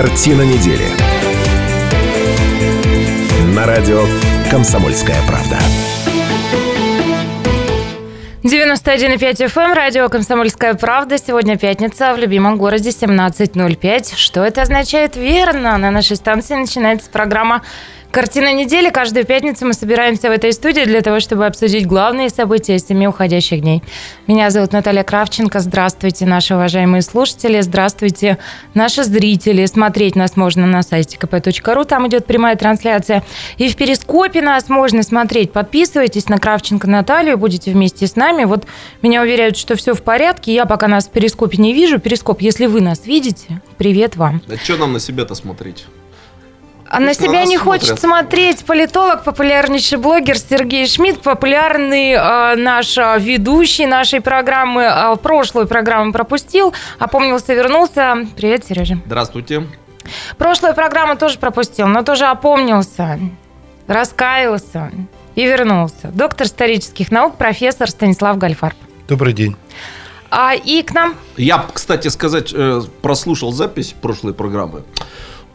Картина недели. На радио «Комсомольская правда». 91,5 FM, эм, радио «Комсомольская правда». Сегодня пятница в любимом городе 17.05. Что это означает? Верно, на нашей станции начинается программа Картина недели. Каждую пятницу мы собираемся в этой студии для того, чтобы обсудить главные события семи уходящих дней. Меня зовут Наталья Кравченко. Здравствуйте, наши уважаемые слушатели. Здравствуйте, наши зрители. Смотреть нас можно на сайте kp.ru. Там идет прямая трансляция. И в Перископе нас можно смотреть. Подписывайтесь на Кравченко Наталью. Будете вместе с нами. Вот меня уверяют, что все в порядке. Я пока нас в Перископе не вижу. Перископ, если вы нас видите, привет вам. А что нам на себя-то смотреть? А на себя не смотрят. хочет смотреть политолог, популярнейший блогер Сергей Шмидт, популярный э, наш э, ведущий нашей программы. Э, прошлую программу пропустил, опомнился, вернулся. Привет, Сережа. Здравствуйте. Прошлую программу тоже пропустил, но тоже опомнился, раскаялся и вернулся. Доктор исторических наук, профессор Станислав Гальфарб. Добрый день. А, и к нам... Я, кстати сказать, э, прослушал запись прошлой программы.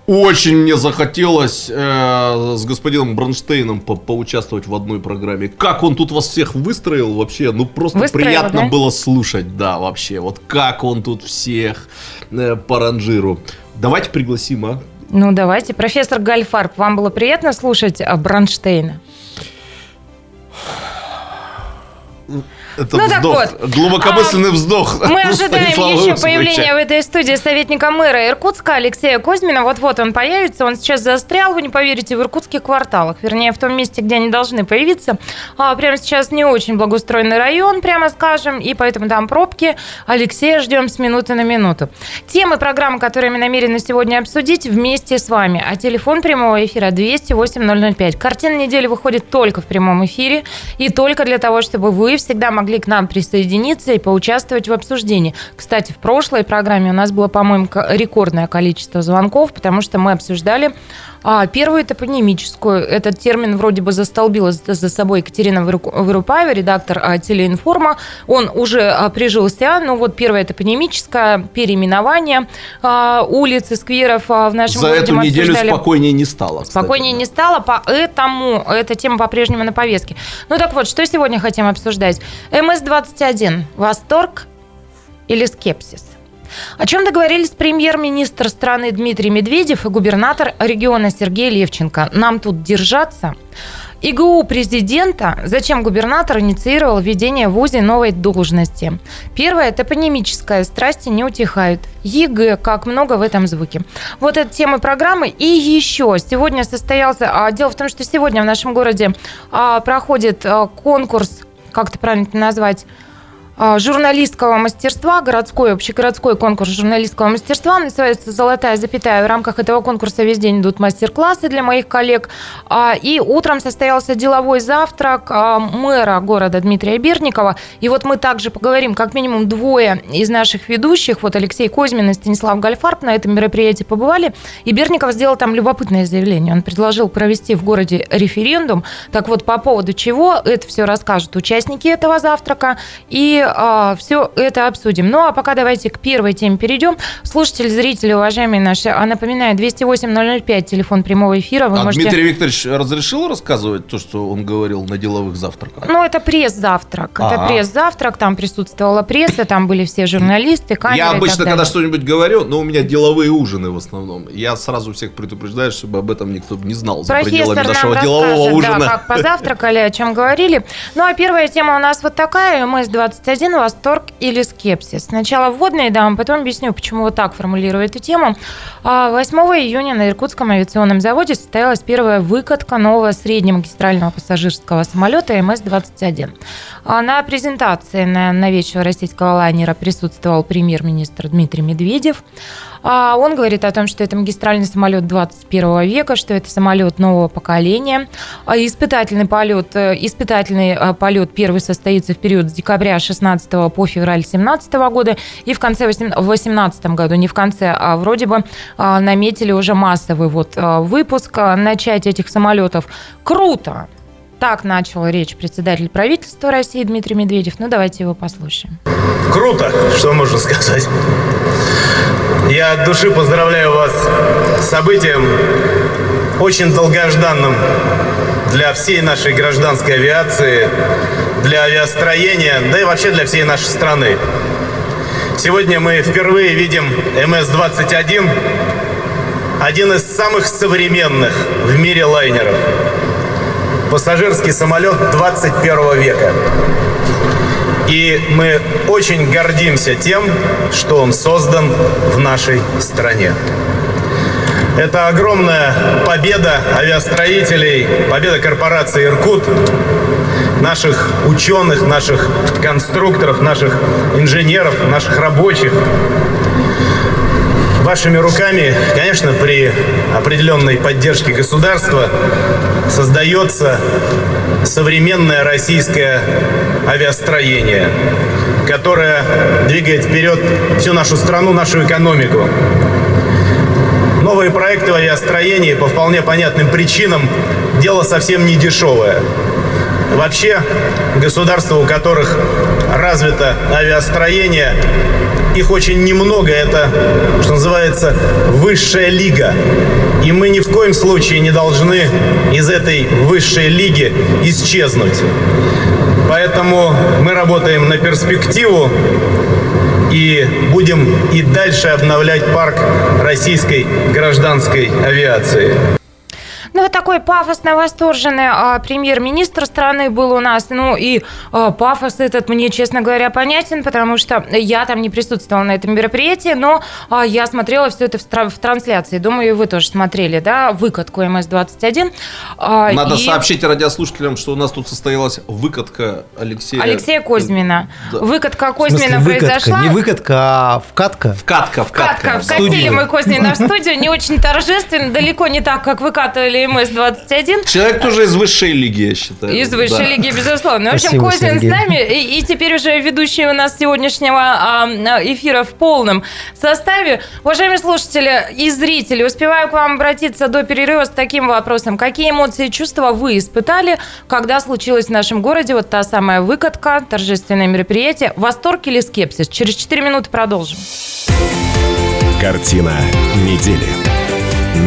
Очень мне захотелось э, с господином Бронштейном по поучаствовать в одной программе. Как он тут вас всех выстроил вообще, ну просто выстроил, приятно да? было слушать, да, вообще. Вот как он тут всех э, по ранжиру. Давайте пригласим, а? Ну давайте. Профессор Гальфарб, вам было приятно слушать Бронштейна? Это ну, вздох, так вот. глубокомысленный а, вздох. Мы ожидаем еще появления в этой студии советника мэра Иркутска Алексея Кузьмина. Вот-вот он появится. Он сейчас застрял, вы не поверите, в иркутских кварталах. Вернее, в том месте, где они должны появиться. А, прямо сейчас не очень благоустроенный район, прямо скажем, и поэтому там пробки. Алексея ждем с минуты на минуту. Темы программы, которые мы намерены сегодня обсудить вместе с вами. А телефон прямого эфира 208 005. Картина недели выходит только в прямом эфире и только для того, чтобы вы всегда могли могли к нам присоединиться и поучаствовать в обсуждении. Кстати, в прошлой программе у нас было, по-моему, рекордное количество звонков, потому что мы обсуждали а, первую топонимическую. Этот термин вроде бы застолбила за собой Екатерина Вырупаева, редактор а, телеинформа. Он уже а, прижился, но вот первая топонимическая, переименование а, улиц и скверов в нашем За городе эту неделю обсуждали. спокойнее не стало. Кстати, спокойнее да. не стало, поэтому эта тема по-прежнему на повестке. Ну так вот, что сегодня хотим обсуждать? МС-21. Восторг или скепсис? О чем договорились премьер-министр страны Дмитрий Медведев и губернатор региона Сергей Левченко. Нам тут держаться. ИГУ президента, зачем губернатор инициировал введение в ВУЗе новой должности. Первое – топонимическая, страсти не утихают. ЕГЭ, как много в этом звуке. Вот это тема программы. И еще, сегодня состоялся, а, дело в том, что сегодня в нашем городе а, проходит а, конкурс, как это правильно назвать, журналистского мастерства, городской, общегородской конкурс журналистского мастерства, называется «Золотая запятая». В рамках этого конкурса весь день идут мастер-классы для моих коллег. А, и утром состоялся деловой завтрак а, мэра города Дмитрия Берникова. И вот мы также поговорим, как минимум двое из наших ведущих, вот Алексей Козьмин и Станислав Гальфарб на этом мероприятии побывали. И Берников сделал там любопытное заявление. Он предложил провести в городе референдум. Так вот, по поводу чего, это все расскажут участники этого завтрака. И а, все это обсудим. Ну, а пока давайте к первой теме перейдем. Слушатели, зрители, уважаемые наши, а напоминаю, 208-005, телефон прямого эфира. Вы а можете... Дмитрий Викторович разрешил рассказывать то, что он говорил на деловых завтраках? Ну, это пресс-завтрак. А-а. Это пресс-завтрак, там присутствовала пресса, там были все журналисты, камеры Я обычно, когда что-нибудь говорю, но у меня деловые ужины в основном. Я сразу всех предупреждаю, чтобы об этом никто не знал за Профессор пределами нашего делового ужина. Да, как позавтракали, о чем говорили. Ну, а первая тема у нас вот такая, МС-21 один восторг или скепсис. Сначала вводные дам, потом объясню, почему вот так формулирую эту тему. 8 а, июня на Иркутском авиационном заводе состоялась первая выкатка нового среднего магистрального пассажирского самолета МС-21. А на презентации на новейшего российского лайнера присутствовал премьер-министр Дмитрий Медведев. А он говорит о том, что это магистральный самолет 21 века, что это самолет нового поколения. Испытательный полет, э, испытательный э, полет первый состоится в период с декабря 16 по февраль 17 года и в конце 18 году, не в конце, а вроде бы а, наметили уже массовый вот э, выпуск, начать этих самолетов. Круто! Так начал речь председатель правительства России Дмитрий Медведев. Ну, давайте его послушаем. Круто, что можно сказать. Я от души поздравляю вас с событием, очень долгожданным для всей нашей гражданской авиации, для авиастроения, да и вообще для всей нашей страны. Сегодня мы впервые видим МС-21, один из самых современных в мире лайнеров. Пассажирский самолет 21 века. И мы очень гордимся тем, что он создан в нашей стране. Это огромная победа авиастроителей, победа корпорации «Иркут», наших ученых, наших конструкторов, наших инженеров, наших рабочих. Вашими руками, конечно, при определенной поддержке государства создается современное российское авиастроение, которое двигает вперед всю нашу страну, нашу экономику. Новые проекты в авиастроении по вполне понятным причинам дело совсем не дешевое. Вообще, государства, у которых развито авиастроение, их очень немного. Это, что называется, высшая лига. И мы ни в коем случае не должны из этой высшей лиги исчезнуть. Поэтому мы работаем на перспективу и будем и дальше обновлять парк российской гражданской авиации. Такой пафосно восторженный а, премьер-министр страны был у нас. Ну, и а, пафос этот мне, честно говоря, понятен, потому что я там не присутствовала на этом мероприятии, но а, я смотрела все это в, тра- в трансляции. Думаю, вы тоже смотрели, да, выкатку МС-21. А, Надо и сообщить радиослушателям, что у нас тут состоялась выкатка Алексея... Алексея Козьмина. Да. Выкатка В смысле, Козьмина выкатка. произошла. Не выкатка, а вкатка. Вкатка, вкатка. Катка, В вкатили мы Козьмина в студию, не очень торжественно, далеко не так, как выкатывали МС-21. Человек тоже из высшей лиги, я считаю. Из высшей Да. лиги, безусловно. В общем, Спасибо, Козин Сергей. с нами, и, и теперь уже ведущий у нас сегодняшнего а, эфира в полном составе. Уважаемые слушатели и зрители, успеваю к вам обратиться до перерыва с таким вопросом. Какие эмоции и чувства вы испытали, когда случилась в нашем городе вот та самая выкатка, торжественное мероприятие? Восторг или скепсис? Через 4 минуты продолжим. Картина недели.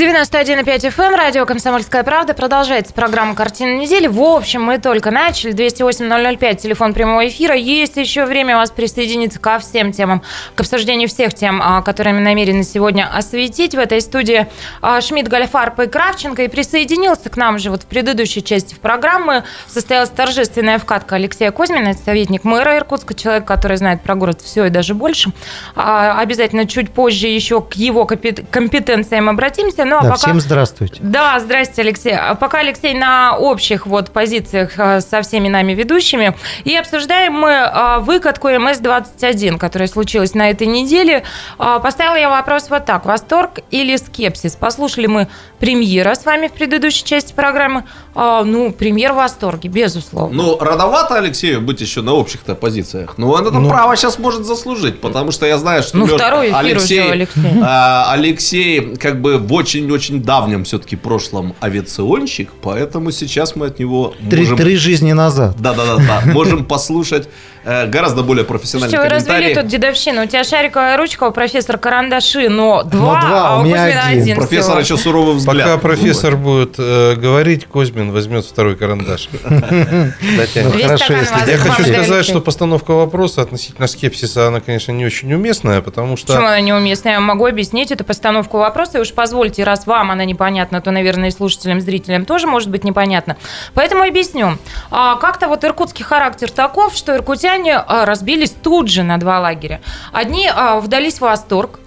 91,5 FM, эм, радио «Комсомольская правда». Продолжается программа «Картина недели». В общем, мы только начали. 208-005, телефон прямого эфира. Есть еще время у вас присоединиться ко всем темам, к обсуждению всех тем, а, которые мы намерены сегодня осветить. В этой студии а, Шмидт, Гальфарб и Кравченко. И присоединился к нам же вот в предыдущей части программы. Состоялась торжественная вкатка Алексея Козьмина, советник мэра Иркутска, человек, который знает про город все и даже больше. А, Обязательно чуть позже еще к его компет- компетенциям обратимся. Ну, а Да, пока... всем здравствуйте. Да, здрасте, Алексей. А Пока Алексей на общих вот позициях э, со всеми нами ведущими. И обсуждаем мы э, выкатку МС-21, которая случилась на этой неделе. А, Поставила я вопрос вот так. Восторг или скепсис? Послушали мы премьера с вами в предыдущей части программы. А, Ну, премьер в восторге, безусловно. Ну, рановато Алексею быть еще на общих-то позициях. Но он это Ну. право сейчас может заслужить, потому что я знаю, что Ну, Лёш- второй эфир Алексей, уже, Алексей. а, Алексей как бы в очень-очень давнем все-таки прошлом авиационщик, поэтому сейчас мы от него Три, можем... три жизни назад. Да-да-да, можем послушать гораздо более профессиональные Слушайте, вы развели тут дедовщину. У тебя шариковая ручка, у профессора карандаши, но два, два, а у у меня Кузьмина один. один Профессор еще суровый взгляд. Пока профессор будет э, говорить, Козьмин возьмет второй карандаш. Ну, хорошо, Я хочу сказать, что постановка вопроса относительно скепсиса, она, конечно, не очень уместная, потому Почему что... она неуместная? Я могу объяснить эту постановку вопроса. И уж позвольте, раз вам она непонятна, то, наверное, и слушателям, зрителям тоже может быть непонятно. Поэтому объясню. А, Как-то вот иркутский характер таков, что иркутяне а, разбились тут же на два лагеря. Одни а, вдались в восторг,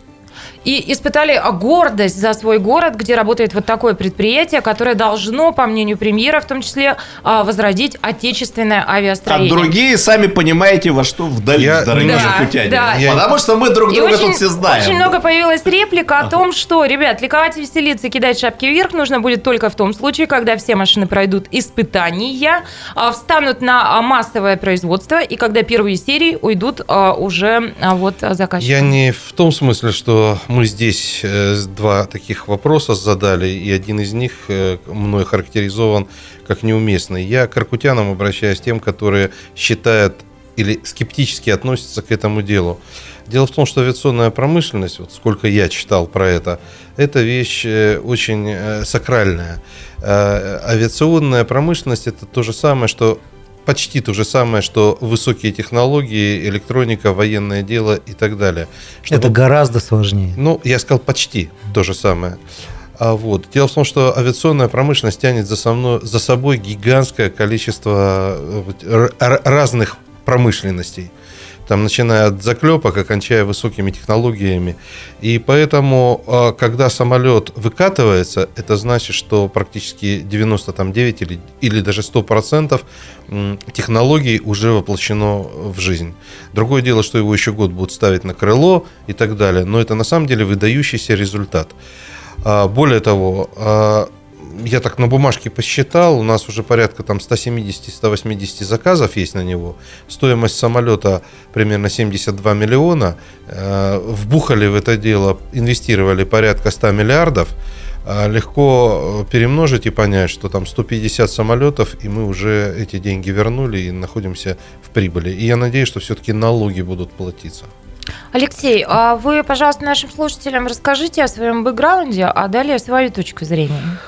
и испытали а, гордость за свой город, где работает вот такое предприятие, которое должно, по мнению премьера, в том числе а, возродить отечественное А авиастроение. другие, сами понимаете, во что вдались, Я- дорогие Да, иркутяне. да. Я- Потому что мы друг И друга очень, тут все знаем. очень много появилась реплика о том, что, ребят, ликовать, веселиться, кидать шапки вверх нужно будет только в том случае, когда все машины пройдут испытания, а, встанут на а, массовое производство, и когда первые серии уйдут а, уже а, вот а, заказчикам. Я не в том смысле, что мы здесь э, два таких вопроса задали, и один из них э, мной характеризован как неуместный. Я к иркутянам обращаюсь тем, которые считают или скептически относятся к этому делу. Дело в том, что авиационная промышленность, вот сколько я читал про это, это вещь э, очень сакральная. Авиационная промышленность это то же самое, что почти то же самое, что высокие технологии, электроника, военное дело и так далее. Чтобы- Это гораздо сложнее. ну, я сказал почти то же самое. А вот. Дело в том, что авиационная промышленность тянет за, со мной- за собой гигантское количество э, разных промышленностей. Там, начиная от заклепок, окончая высокими технологиями. И поэтому, а, когда самолет выкатывается, это значит, что практически 99 или, или даже 100% м, технологий уже воплощено в жизнь. Другое дело, что его еще год будут ставить на крыло и так далее. Но это на самом деле выдающийся результат. А, Более того, а, я так на бумажке посчитал, у нас уже порядка там 170-180 заказов есть на него. Стоимость самолета примерно 72 миллиона. Э, Вбухали в это дело, инвестировали порядка 100 миллиардов. А Легко э, перемножить и понять, что там 150 самолетов, и мы уже эти деньги вернули и находимся в прибыли. И я надеюсь, что все-таки налоги будут платиться. Алексей, а вы, пожалуйста, нашим слушателям расскажите о своем бэкграунде, а далее свою точку зрения.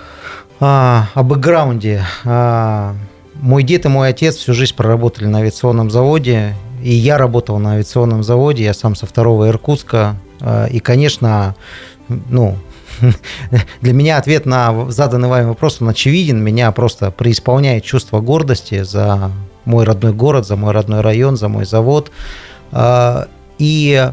А, о бэкграунде. А, мой дед и мой отец всю жизнь проработали на авиационном заводе, и я работал на авиационном заводе, я сам со второго Иркутска. А, И, конечно, ну, для меня ответ на заданный вами вопрос, он очевиден. Меня просто преисполняет чувство гордости за мой родной город, за мой родной район, за мой завод. А, И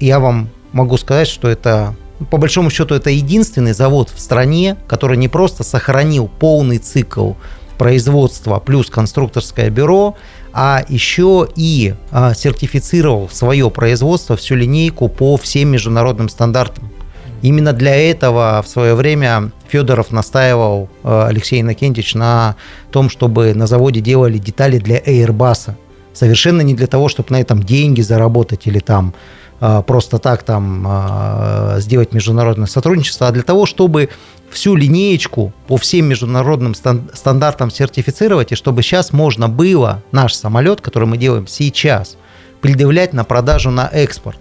я вам могу сказать, что это, по большому счету, это единственный завод в стране, который не просто сохранил полный цикл производства плюс конструкторское бюро, а еще и а, сертифицировал свое производство, всю линейку по всем международным стандартам. Именно для этого в свое время Федоров настаивал, э, Алексей Иннокентьевич, на том, чтобы на заводе делали детали для Airbus. Совершенно не для того, чтобы на этом деньги заработать или там просто так там э, сделать международное сотрудничество, а для того, чтобы всю линеечку по всем международным стан- стандартам сертифицировать, и чтобы сейчас можно было наш самолет, который мы делаем сейчас, предъявлять на продажу на экспорт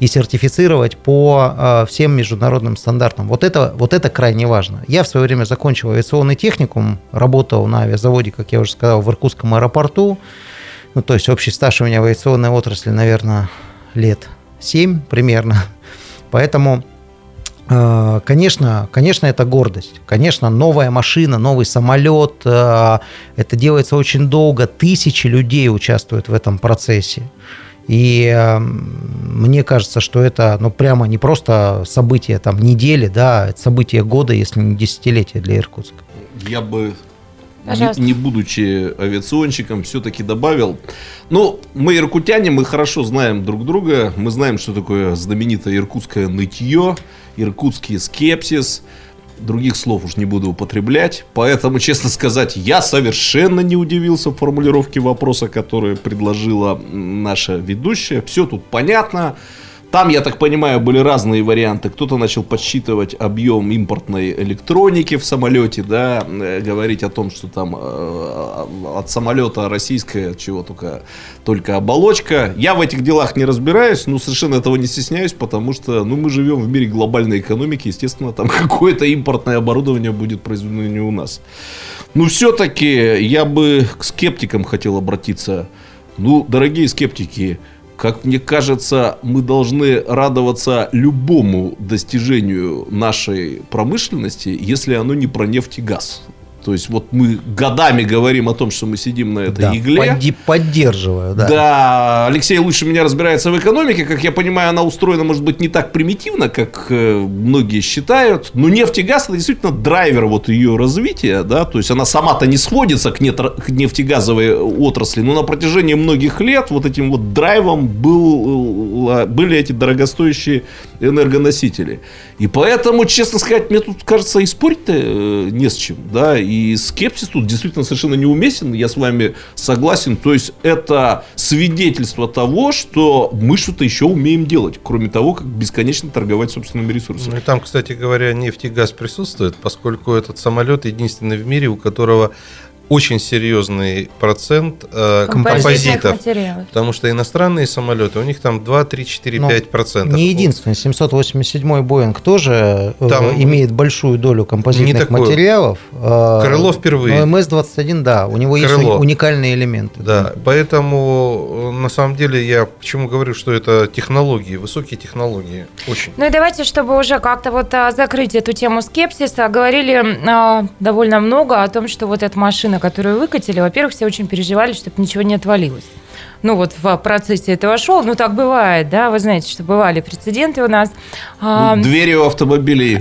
и сертифицировать по э, всем международным стандартам. Вот это, вот это крайне важно. Я в свое время закончил авиационный техникум, работал на авиазаводе, как я уже сказал, в Иркутском аэропорту. Ну, то есть общий стаж у меня в авиационной отрасли, наверное, лет 7 примерно. Поэтому э, Конечно, конечно, это гордость. Конечно, новая машина, новый самолет. э, Это делается очень долго. Тысячи людей участвуют в этом процессе. И э, мне кажется, что это ну, прямо не просто событие там, недели, да, это событие года, если не десятилетия для Иркутска. Я бы, Пожалуйста. не будучи авиационщиком, все-таки добавил. Ну, мы иркутяне, мы хорошо знаем друг друга. Мы знаем, что такое знаменитое иркутское нытье, иркутский скепсис. Других слов уж не буду употреблять. Поэтому, честно сказать, я совершенно не удивился формулировке вопроса, который предложила наша ведущая. Все тут понятно. Там, я так понимаю, были разные варианты. Кто-то начал подсчитывать объем импортной электроники в самолете, да, э, говорить о том, что там э, от самолета российская чего только, только оболочка. Я в этих делах не разбираюсь, но совершенно этого не стесняюсь, потому что, ну, мы живем в мире глобальной экономики, естественно, там какое-то импортное оборудование будет произведено не у нас. Ну, все-таки я бы к скептикам хотел обратиться. Ну, дорогие скептики, как мне кажется, мы должны радоваться любому достижению нашей промышленности, если оно не про нефть и газ. То есть вот мы годами говорим о том, что мы сидим на этой Да, игле. поддерживаю, да. Да. Алексей лучше меня разбирается в экономике. Как я понимаю, она устроена, может быть, не так примитивно, как э, многие считают. Но нефть и газ это действительно драйвер вот ее развития, да. То есть она сама-то не сходится к, нетро- к нефтегазовой отрасли, но на протяжении многих лет вот этим вот драйвом был, э, были эти дорогостоящие энергоносители. И поэтому, честно сказать, мне тут кажется и спорить-то э, не с чем, да. И скепсис тут действительно совершенно неуместен, я с вами согласен. То есть это свидетельство того, что мы что-то еще умеем делать, кроме того, как бесконечно торговать собственными ресурсами. Ну и там, кстати говоря, нефть и газ присутствует, поскольку этот самолет единственный в мире, у которого очень серьезный процент э, композитов. Потому что иностранные самолеты, у них там 2, 3, 4, Ну, 5 процентов. Не единственный. 787 Боинг тоже э, Там имеет большую долю не композитных такой. материалов. Э, Крыло впервые. Но МС-21, да, у него есть Крыло. уни- уникальные элементы. Да, поэтому э, на самом деле я почему говорю, что это технологии, высокие технологии, очень. Ну и давайте, чтобы уже как-то вот а, закрыть эту тему скепсиса, говорили а, довольно много о том, что вот эта машина, которую выкатили, во-первых, все очень переживали, чтобы ничего не отвалилось. Ну вот в процессе этого шоу, ну так бывает, да, вы знаете, что бывали прецеденты у нас. А, Ну, Двери у автомобилей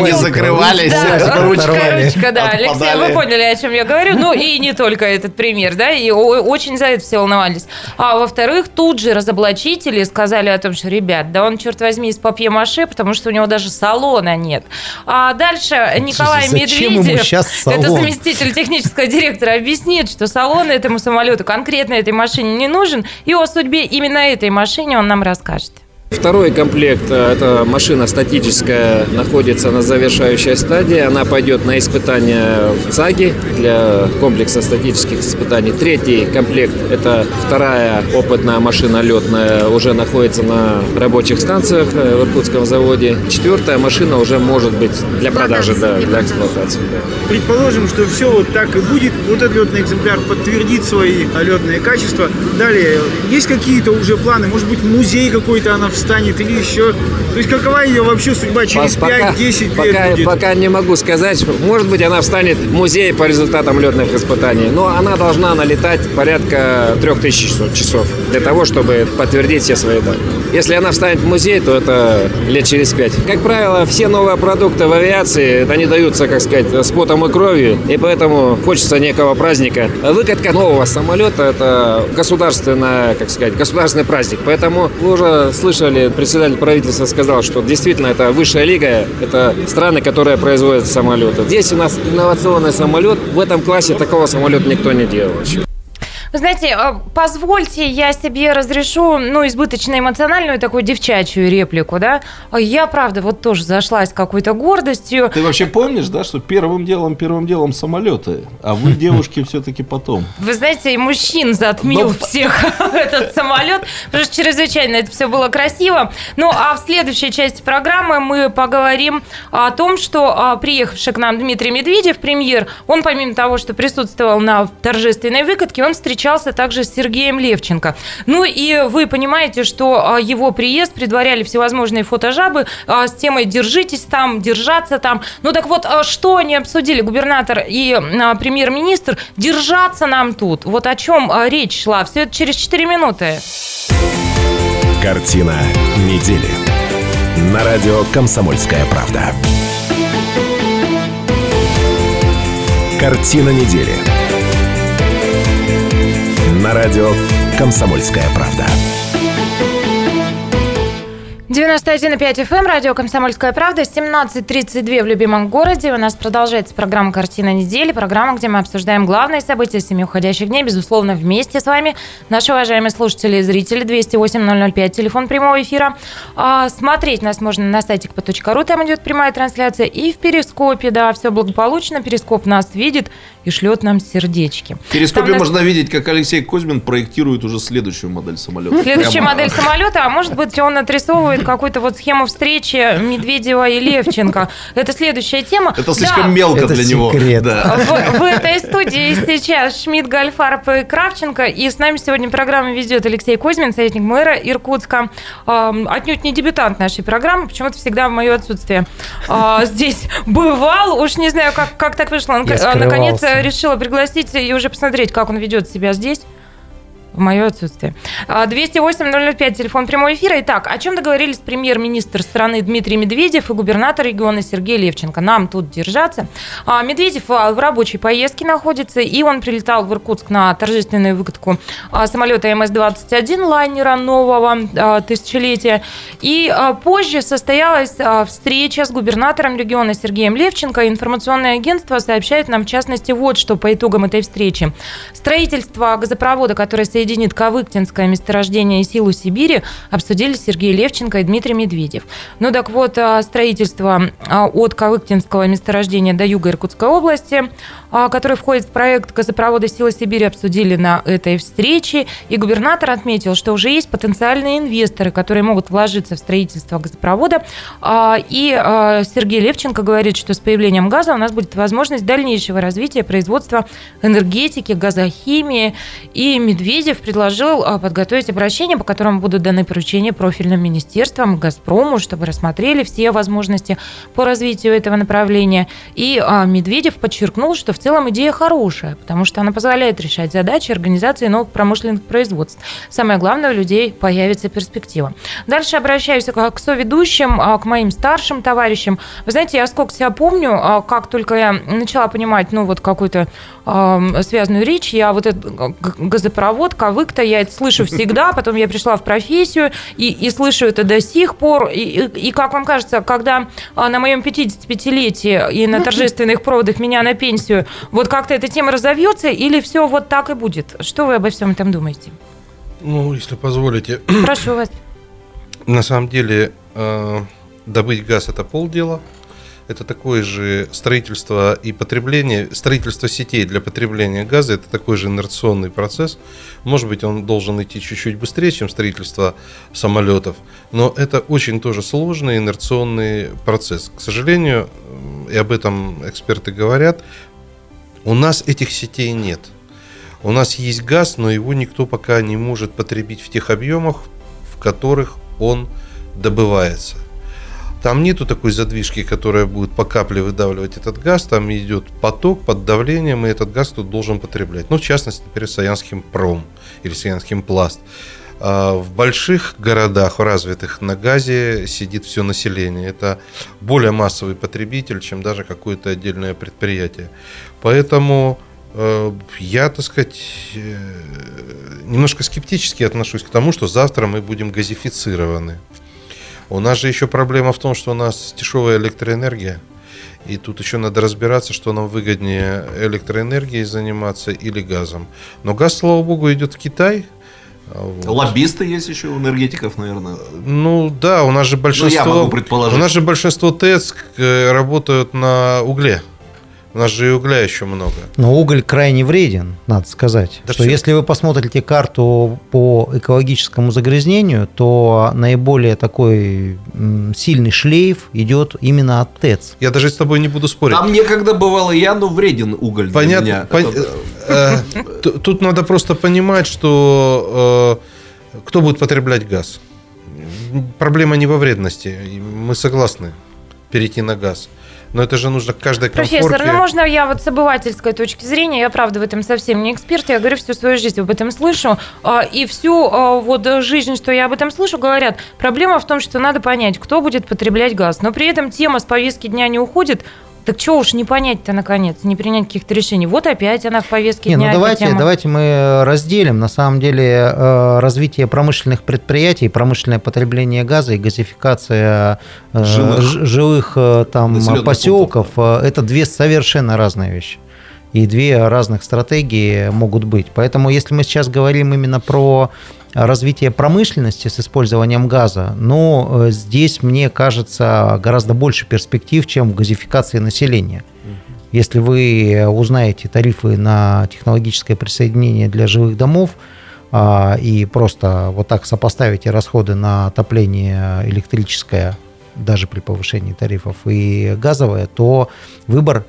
не закрывались. Да, ручка, ручка, да. Алексей, вы поняли, о чем я говорю. Ну, и не только этот пример, да, и очень за это все волновались. А во-вторых, тут же разоблачители сказали о том, что, ребят, да он, черт возьми, из папье-маше, потому что у него даже салона нет. А дальше Николай Зачем Медведев, это салон? заместитель технического директора, объяснит, что салон этому самолету, конкретно этой машине не нужен, и о судьбе именно этой машине он нам расскажет. Второй комплект э, – это машина статическая, находится на завершающей стадии. Она пойдет на испытания в ЦАГе для комплекса статических испытаний. Третий комплект – это вторая опытная машина летная, уже находится на рабочих станциях э, в Иркутском заводе. Четвертая машина уже может быть для продажи, да, для эксплуатации. да. Предположим, что все вот так и будет. Вот этот летный экземпляр подтвердит свои летные качества. Далее, есть какие-то уже планы? Может быть, музей какой-то она встанет или еще? То есть, какова ее вообще судьба через Пока- 5-10 лет пока, будет? пока не могу сказать. Может быть, она встанет в музей по результатам летных испытаний. Но она должна налетать порядка 3000 часов- для того, чтобы подтвердить все свои данные. Если она встанет в музей, то это лет через пять. Как правило, все новые продукты в авиации, они даются, как сказать, с потом и кровью. И поэтому хочется некого праздника. Выкатка нового самолета – это государственная, как сказать, государственный праздник. Поэтому вы уже слышали, председатель правительства сказал, что действительно это высшая лига, это страны, которые производят самолеты. Здесь у нас инновационный самолет, в этом классе такого самолета никто не делал еще. Знаете, э, позвольте, я себе разрешу, ну, избыточно эмоциональную такую девчачью реплику, да. А Я, правда, вот тоже зашлась какой-то гордостью. Ты вообще помнишь, да, что первым делом, первым делом самолеты, а вы, девушки, все-таки потом. Вы знаете, и мужчин затмил Ну, всех этот самолет, потому что чрезвычайно это все было красиво. Ну, а в следующей части программы мы поговорим о том, что а, приехавший к нам Дмитрий Медведев, премьер, он помимо того, что присутствовал на торжественной выкатке, он встречался также с Сергеем Левченко. Ну и вы понимаете, что а, его приезд предваряли всевозможные фотожабы а, с темой «держитесь там», «держаться там». Ну так вот, а, что они обсудили, губернатор и премьер-министр? Держаться нам тут. Вот о чем речь шла. Все это через 4 минуты. Картина недели. На радио «Комсомольская правда». Картина недели. На радио «Комсомольская правда». 91,5 FM, эм, радио «Комсомольская правда», 17.32 в любимом городе. У нас продолжается программа «Картина недели», программа, где мы обсуждаем главные события семи уходящих дней, безусловно, вместе с вами, наши уважаемые слушатели и зрители, 208-005, телефон прямого эфира. А, смотреть нас можно на сайте kp.ru, там идет прямая трансляция, и в Перископе, да, все благополучно, Перископ нас видит и шлет нам сердечки. В перископе Там нас- можно видеть, как Алексей Козьмин проектирует уже следующую модель самолета. Следующая Прямо- модель самолета, а может быть, он отрисовывает какую-то вот схему встречи Медведева и Левченко. Это следующая тема. Это слишком Да, мелко Это для него. секрет. Да. В, в этой студии сейчас Шмидт, Гальфарб и Кравченко. И с нами сегодня программу ведет Алексей Козьмин, советник мэра Иркутска. Отнюдь не дебютант нашей программы, почему-то всегда в мое отсутствие а, здесь бывал. Уж не знаю, как, как так вышло. Он, а, наконец. Решила пригласить и уже посмотреть, как он ведет себя здесь. В мое отсутствие. А, 208-005, телефон прямого эфира. Итак, о чем договорились премьер-министр страны Дмитрий Медведев и губернатор региона Сергей Левченко? Нам тут держаться. А, Медведев а, в рабочей поездке находится, и он прилетал в Иркутск на торжественную выкатку а, самолета МС-21 лайнера нового а, тысячелетия. И а, позже состоялась а, встреча с губернатором региона Сергеем Левченко. Информационное агентство сообщает нам, в частности, вот что по итогам этой встречи. Строительство газопровода, который соединит Кавыктинское месторождение и силу Сибири, обсудили Сергей Левченко и Дмитрий Медведев. Ну так вот, а, строительство а, от Кавыктинского месторождения до юга Иркутской области, который входит в проект газопровода «Сила Сибири», обсудили на этой встрече. И губернатор отметил, что уже есть потенциальные инвесторы, которые могут вложиться в строительство газопровода. А, И а, Сергей Левченко говорит, что с появлением газа у нас будет возможность дальнейшего развития производства энергетики, газохимии. И Медведев предложил а, подготовить обращение, по которому будут даны поручения профильным министерствам, «Газпрому», чтобы рассмотрели все возможности по развитию этого направления. И а, Медведев подчеркнул, что в целом идея хорошая, потому что она позволяет решать задачи организации новых промышленных производств. Самое главное, у людей появится перспектива. Дальше обращаюсь к соведущим, а, к моим старшим товарищам. Вы знаете, я сколько себя помню, а, как только я начала понимать, ну, вот какую-то связанную речь, я вот этот газопровод, кавык-то, я это слышу всегда, потом я пришла в профессию и, и слышу это до сих пор. И, и- и как вам кажется, когда а, на моем 55-летии и на торжественных проводах меня на пенсию, вот как-то эта тема разовьется или все вот так и будет? Что вы обо всем этом думаете? Ну, если позволите, Прошу вас. на самом деле э, добыть газ это полдела. Это такое же строительство и потребление, строительство сетей для потребления газа, это такой же инерционный процесс. Может быть, он должен идти чуть-чуть быстрее, чем строительство самолетов, но это очень тоже сложный инерционный процесс. К сожалению, м, и об этом эксперты говорят, у нас этих сетей нет. У нас есть газ, но его никто пока не может потребить в тех объемах, в которых он добывается. Там нету такой задвижки, которая будет по капле выдавливать этот газ. Там идет поток под давлением, и этот газ тут должен потреблять. Ну, в частности, например, Саянским пром или Саянским пласт. А В больших городах, в развитых, на газе сидит все население. Это более массовый потребитель, чем даже какое-то отдельное предприятие. Поэтому э, я, так сказать, э, немножко скептически отношусь к тому, что завтра мы будем газифицированы. У нас же еще проблема в том, что у нас дешевая электроэнергия. И тут еще надо разбираться, что нам выгоднее электроэнергией заниматься или газом. Но газ, слава богу, идет в Китай. Вот. Лоббисты есть еще у энергетиков, наверное. Ну да, у нас же большинство, могу предположить. у нас же большинство ТЭЦ э, работают на угле. У нас же и угля еще много. Но уголь крайне вреден, надо сказать. Да что всё- если вы посмотрите карту по экологическому загрязнению, то наиболее такой сильный шлейф идет именно от ТЭЦ. Я даже с тобой не буду спорить. Там некогда бывало я, но вреден уголь для Понятно. меня. пон- Это- э, Тут надо просто понимать, что э, кто будет потреблять газ. Проблема не во вредности. Мы согласны перейти на газ. Но это же нужно к каждой комфорке. Профессор, ну можно я вот с обывательской точки зрения, я правда в этом совсем не эксперт, я говорю, всю свою жизнь об этом слышу, а, и всю а, вот жизнь, что я об этом слышу, говорят, проблема в том, что надо понять, кто будет потреблять газ, но при этом тема с повестки дня не уходит, так чего уж не понять-то наконец, не принять каких-то решений. Вот опять она в повестке Не, дня. ну давайте, тема. давайте мы разделим. На самом деле э, развитие промышленных предприятий, промышленное потребление газа и газификация э, Жилых. жилых э, там поселков э, это две совершенно разные вещи. И две разных стратегии могут быть. Поэтому если мы сейчас говорим именно про развитие промышленности с использованием газа, ну, э, здесь, мне кажется, гораздо больше перспектив, чем в газификации населения. Если вы узнаете тарифы на технологическое присоединение для жилых домов а, и просто вот так сопоставите расходы на отопление электрическое, даже при повышении тарифов, и газовое, то выбор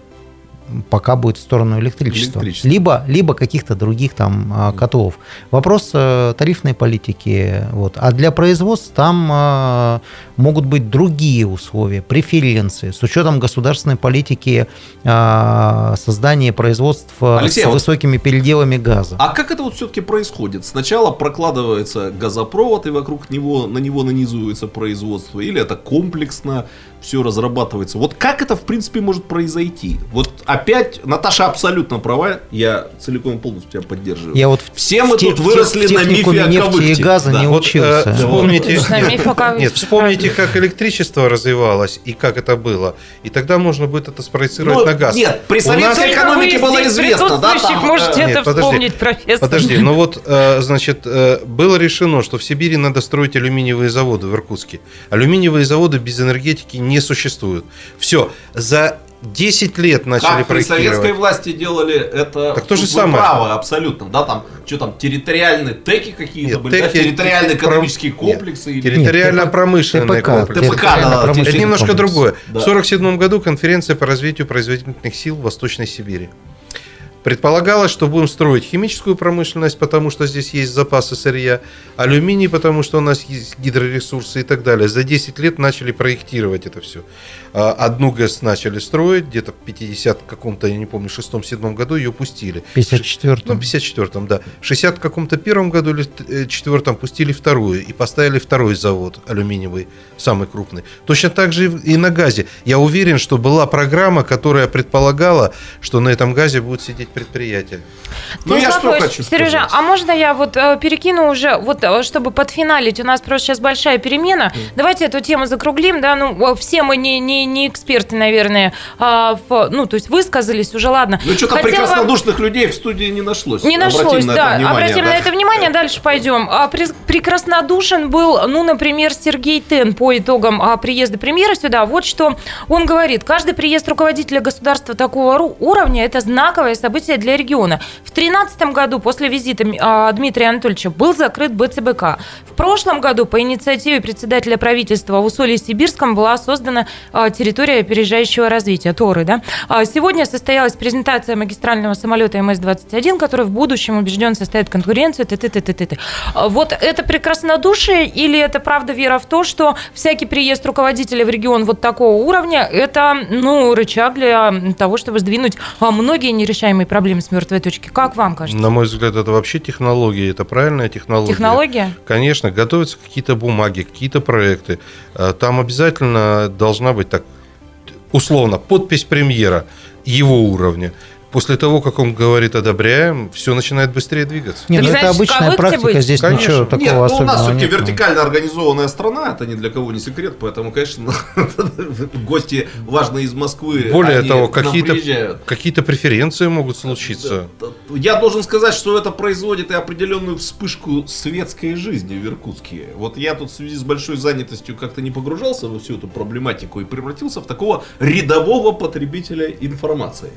пока будет в сторону электричества. Электричество. Либо, либо каких-то других там а, котлов. Вопрос э, тарифной политики. Вот. А для производств там а, могут быть другие условия, преференции, с учетом государственной политики а, создания производств Алексей, с а вот- высокими переделами газа. А как это вот все-таки происходит? Сначала прокладывается газопровод, и вокруг него на него нанизывается производство, или это комплексно все разрабатывается? Вот как это, в принципе, может произойти? Вот опять, Наташа абсолютно права, я целиком и полностью тебя поддерживаю. Я вот Все мы в те- тут выросли тех- на мифе о нефти и газа Да. не Вот, учился. э, вспомните, Кавыкте. Нет, вспомните, как электричество развивалось и как это было. И тогда можно будет это спроецировать Ну, на газ. нет, при советской экономике было известно, да, там, можете э, это Нет, подожди. вспомнить, профессор. Подожди, ну вот, э, значит, э, было решено, что в Сибири надо строить алюминиевые заводы в Иркутске. Алюминиевые заводы без энергетики не существуют. Все, за 10 лет начали Как при советской власти делали это Так то же вы самое. правы, абсолютно, да, там, что там, территориальные теки какие-то Нет, были, да, теки- территориальные экономические Нет, комплексы. или- Территориально-промышленные ТПК, комплексы. ТПК, да, Это немножко комплекс. другое. Да. В 1947 году конференция по развитию производительных сил в Восточной Сибири. Предполагалось, что будем строить химическую промышленность, потому что здесь есть запасы сырья, алюминий, потому что у нас есть гидроресурсы и так далее. За 10 лет начали проектировать это все. Одну ГЭС начали строить, где-то в 50 каком-то, я не помню, шестом-седьмом году ее пустили. В 54-м. Ну, в 54-м, да. В 60 каком-то первом году или э, четвертом пустили вторую и поставили второй завод алюминиевый, самый крупный. Точно так же и на газе. Я уверен, что была программа, которая предполагала, что на этом газе будет сидеть предприятие. Ну, я что хочу Сережа, сказать. а можно я вот э, перекину уже, вот э, чтобы подфиналить, у нас просто сейчас большая перемена. Давайте эту тему закруглим, да, ну, э, все мы не, не, не эксперты, наверное, а, в- ну, то есть высказались уже, ладно. Ну, что-то прекраснодушных людей в студии не нашлось. Не Обратим нашлось, на это да. внимание, Обратим да. на это внимание, дальше пойдем. А, Прекраснодушен был, ну, например, Сергей Тен по итогам а, приезда премьера сюда. Вот что он говорит. Каждый приезд руководителя государства такого уровня – это знаковое событие для региона. В 2013 году после визита а, Дмитрия Анатольевича был закрыт БЦБК. В прошлом году по инициативе председателя правительства в Усолье-Сибирском была создана а, территория опережающего развития, ТОРы. Да? А Сегодня состоялась презентация магистрального самолета МС-21, который в будущем, убежден, составит конкуренцию. Т -т -т -т -т -т. А Вот это прекраснодушие или это правда вера в то, что всякий приезд руководителя в регион вот такого уровня – это ну, рычаг для того, чтобы сдвинуть многие нерешаемые проблемы с мертвой точки? Как вам кажется? На мой взгляд, это вообще технология, это правильная технология. Технология? Конечно, готовятся какие-то бумаги, какие-то проекты. Э, Там обязательно должна быть так, условно, подпись премьера его уровня. После того, как он говорит «одобряем», все начинает быстрее двигаться. Нет, Так ну это обычная практика, быть? здесь Конечно. ничего такого Нет, ну, у особенного нас все-таки нет. ну. вертикально организованная страна, это ни для кого не секрет, поэтому, конечно, гости важные из Москвы. Более они того, какие-то приезжают. какие преференции могут случиться. Я должен сказать, что это производит и определенную вспышку светской жизни в Иркутске. Вот я тут в связи с большой занятостью как-то не погружался во всю эту проблематику и превратился в такого рядового потребителя информации.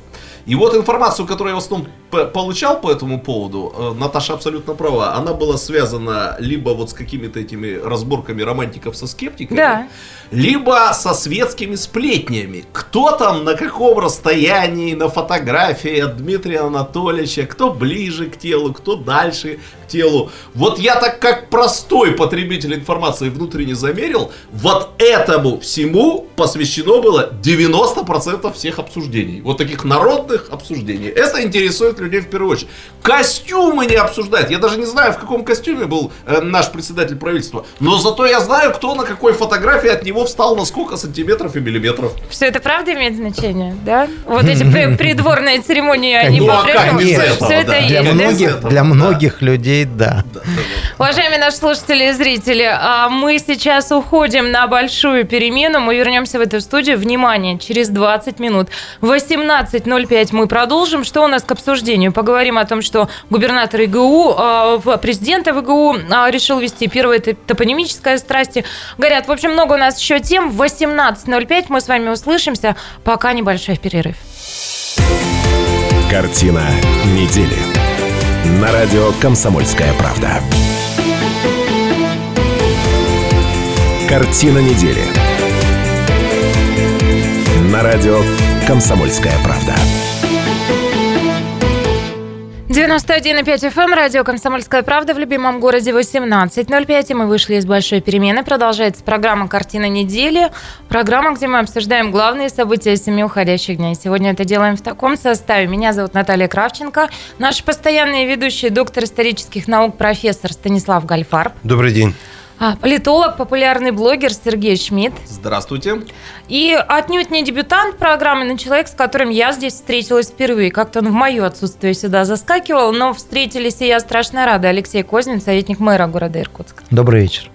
И вот информацию, которую я в основном получал по этому поводу, э, Наташа абсолютно права, она была связана либо вот с какими-то этими разборками романтиков со скептиками, Да. Либо со светскими сплетнями. Кто там на каком расстоянии на фотографии от Дмитрия Анатольевича, кто ближе к телу, кто дальше к телу. Вот я так как простой потребитель информации внутренне замерил, вот этому всему посвящено было 90% всех обсуждений. Вот таких народных обсуждений. Это интересует людей в первую очередь. Костюмы не обсуждают. Я даже не знаю, в каком костюме был э, наш председатель правительства. Но зато я знаю, кто на какой фотографии от него встал на сколько сантиметров и миллиметров. Все это правда имеет значение, да? Вот эти при- придворные церемонии, они Ну, а по-прежнему все, это Для многих, для многих людей, да. Уважаемые наши слушатели и зрители, а мы сейчас уходим на большую перемену. Мы вернемся в эту студию. Внимание, через 20 минут. В 18.05 мы продолжим. Что у нас к обсуждению? Поговорим о том, что губернатор ИГУ, а, президента ВГУ решил вести первое топонимическое страсти. Горят. В общем, много у нас еще тем. В 18.05 мы с вами услышимся. Пока небольшой перерыв. Картина недели. На радио «Комсомольская правда». Картина недели. На радио «Комсомольская правда». 91,5 FM, радио «Комсомольская правда» в любимом городе 18.05. И мы вышли из большой перемены. Продолжается программа «Картина недели». Программа, где мы обсуждаем главные события семи уходящих дней. Сегодня это делаем в таком составе. Меня зовут Наталья Кравченко. Наши постоянные ведущие, доктор исторических наук, профессор Станислав Гальфар. Добрый день. А, Политолог, популярный блогер Сергей Шмидт. Здравствуйте. И отнюдь не дебютант программы, но человек, с которым я здесь встретилась впервые. Как-то он в мое отсутствие сюда заскакивал, но встретились, и я страшно рада. Алексей Козьмин, советник мэра города Иркутска. Добрый вечер.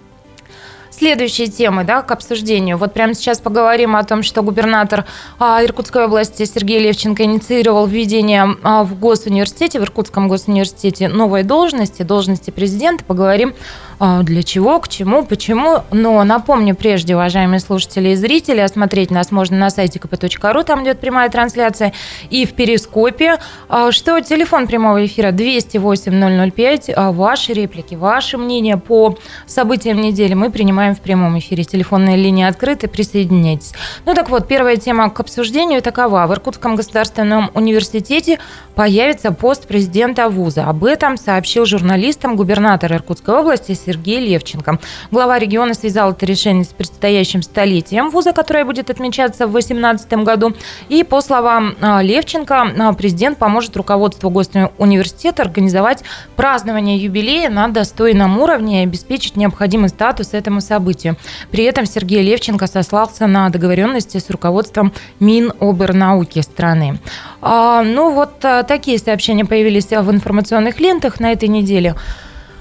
Следующие темы да, к обсуждению. Вот прямо сейчас поговорим о том, что губернатор а, Иркутской области Сергей Левченко инициировал введение а, в госуниверситете, в Иркутском госуниверситете новой должности, должности президента. Поговорим для чего, к чему, почему. Но напомню прежде, уважаемые слушатели и зрители, осмотреть нас можно на сайте kp.ru, там идет прямая трансляция, и в Перископе, а, что телефон прямого эфира 208-005. А, ваши реплики, ваши мнения по событиям недели мы принимаем в прямом эфире. Телефонные линии открыты, присоединяйтесь. Ну так вот, первая тема к обсуждению такова. В Иркутском государственном университете появится пост президента вуза. Об этом сообщил журналистам губернатор Иркутской области Сергей Левченко. Глава региона связал это решение с предстоящим столетием вуза, которое будет отмечаться в 2018 году. И по словам а, Левченко, а, президент поможет руководству госуниверситета организовать празднование юбилея на достойном уровне и обеспечить необходимый статус этому событию. При этом Сергей Левченко сослался на договоренности с руководством Минобернауки страны. А, ну вот такие сообщения появились в информационных лентах на этой неделе.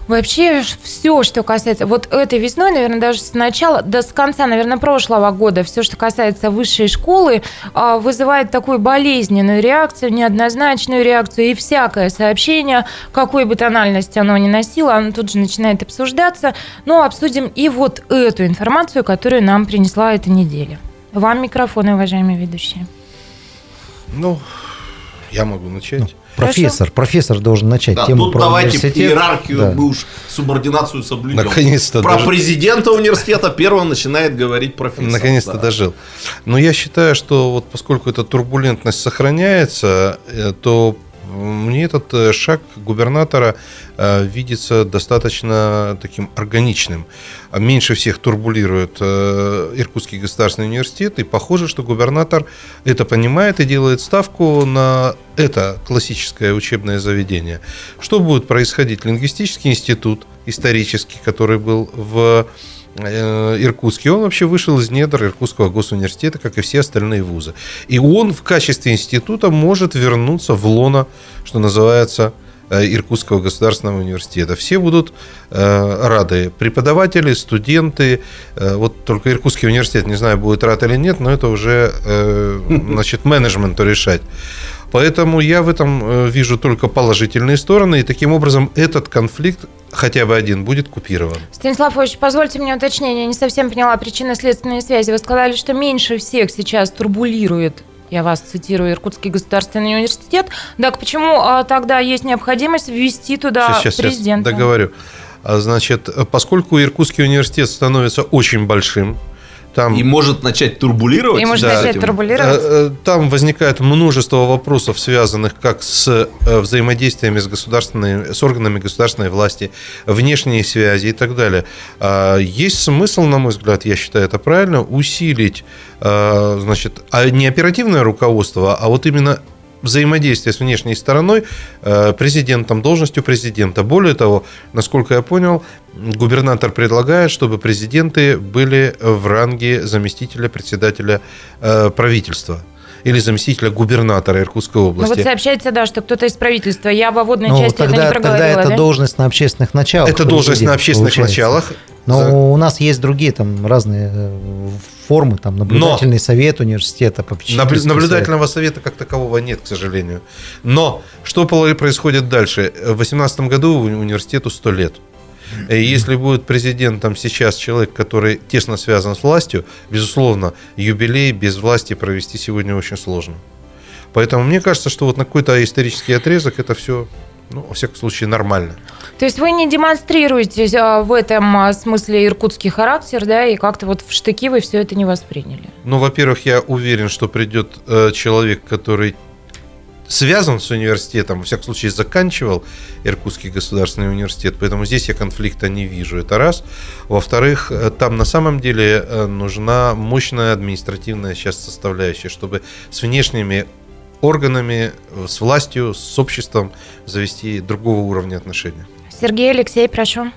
Вообще все, что касается вот этой весной, наверное, даже с начала, да с конца, наверное, прошлого года, все, что касается высшей школы, а, вызывает такую болезненную реакцию, неоднозначную реакцию, и всякое сообщение, какой бы тональности оно ни носило, оно тут же начинает обсуждаться. Но обсудим и вот эту информацию, которую нам принесла эта неделя. Вам микрофон, уважаемые ведущие. Ну, я могу начать. Профессор, Хорошо. профессор должен начать Да, тему тут про давайте университет. иерархию Да. мы уж субординацию соблюдем. Наконец-то Про даже- президента университета первого начинает говорить профессор. Наконец-то Да. дожил. Но я считаю, что вот поскольку эта турбулентность сохраняется, э, то мне этот э, шаг губернатора э, видится достаточно таким органичным. А Меньше всех турбулирует э, Иркутский государственный университет, и похоже, что губернатор это понимает и делает ставку на это классическое учебное заведение. Что будет происходить? Лингвистический институт исторический, который был в Иркутске, он вообще вышел из недр Иркутского госуниверситета, как и все остальные вузы. И он в качестве института может вернуться в лоно, что называется, э, Иркутского государственного университета. Все будут э, рады. Преподаватели, студенты. э, вот только Иркутский университет, не знаю, будет рад или нет, но это уже э, значит, менеджменту решать. Поэтому я в этом э, вижу только положительные стороны, и таким образом этот конфликт, хотя бы один, будет купирован. Станислав Ильич, позвольте мне уточнение. Я не совсем поняла причинно-следственные связи. Вы сказали, что меньше всех сейчас турбулирует я вас цитирую, Иркутский государственный университет. Так почему а, тогда есть необходимость ввести туда сейчас, президента? Сейчас договорю. А, Значит, поскольку Иркутский университет становится очень большим, там, И может начать турбулировать. И может да, начать этим. турбулировать? Э, э, Там возникает множество вопросов, связанных как с э, взаимодействиями с, государственной, с органами государственной власти, внешние связи и так далее. А, Есть смысл, на мой взгляд, я считаю это правильно, усилить значит, а не оперативное руководство, а вот именно взаимодействие с внешней стороной э, президентом, должностью президента. Более того, насколько я понял, губернатор предлагает, чтобы президенты были в ранге заместителя председателя э, правительства или заместителя губернатора Иркутской Ну области. вот сообщается, да, что кто-то из правительства. Я во водной Ну, части это тогда, не тогда это да? должность на общественных началах. Это должность на общественных получается. началах. Но За- у нас есть другие там разные э, формы, там наблюдательный совет университета, Наблю- Наблюдательного совета как такового нет, к сожалению. Но что происходит дальше? В 2018 году уни- университету 100 лет. И если будет президентом сейчас человек, который тесно связан с властью, безусловно, юбилей без власти провести сегодня очень сложно. Поэтому мне кажется, что вот на какой-то исторический отрезок это все, ну, во всяком случае, нормально. То есть вы не демонстрируете а, в этом а, смысле иркутский характер, да, и как-то вот в штыки вы все это не восприняли? Ну, во-первых, я уверен, что придет э, человек, который связан с университетом, во всяком случае заканчивал Иркутский государственный университет, поэтому здесь я конфликта не вижу, это раз. Во-вторых, э, там на самом деле э, нужна мощная административная сейчас составляющая, чтобы с внешними органами, э, с властью, с обществом завести другого уровня отношения. Сергей Алексей, прошу.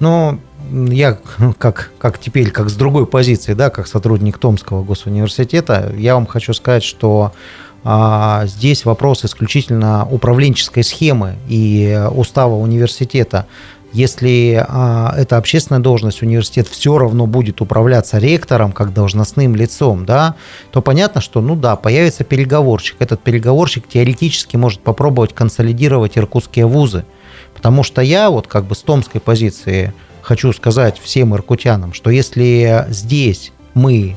Ну, я как, как теперь, как с другой позиции, да, как сотрудник Томского госуниверситета, я вам хочу сказать, что здесь вопрос исключительно управленческой схемы и устава университета. Если а, это общественная должность, университет все равно будет управляться ректором как должностным лицом, да, то понятно, что, ну да, появится переговорщик. Этот переговорщик теоретически может попробовать консолидировать иркутские вузы. Потому что я вот как бы с томской позиции хочу сказать всем иркутянам, что если здесь мы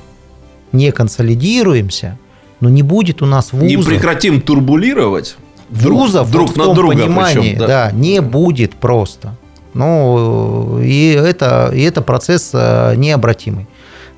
не консолидируемся, но не будет у нас вузов. Не прекратим турбулировать. Вузов друг, друг в на том друга, понимании, причем, да. да, не будет просто. Ну, и это, и это процесс э, необратимый.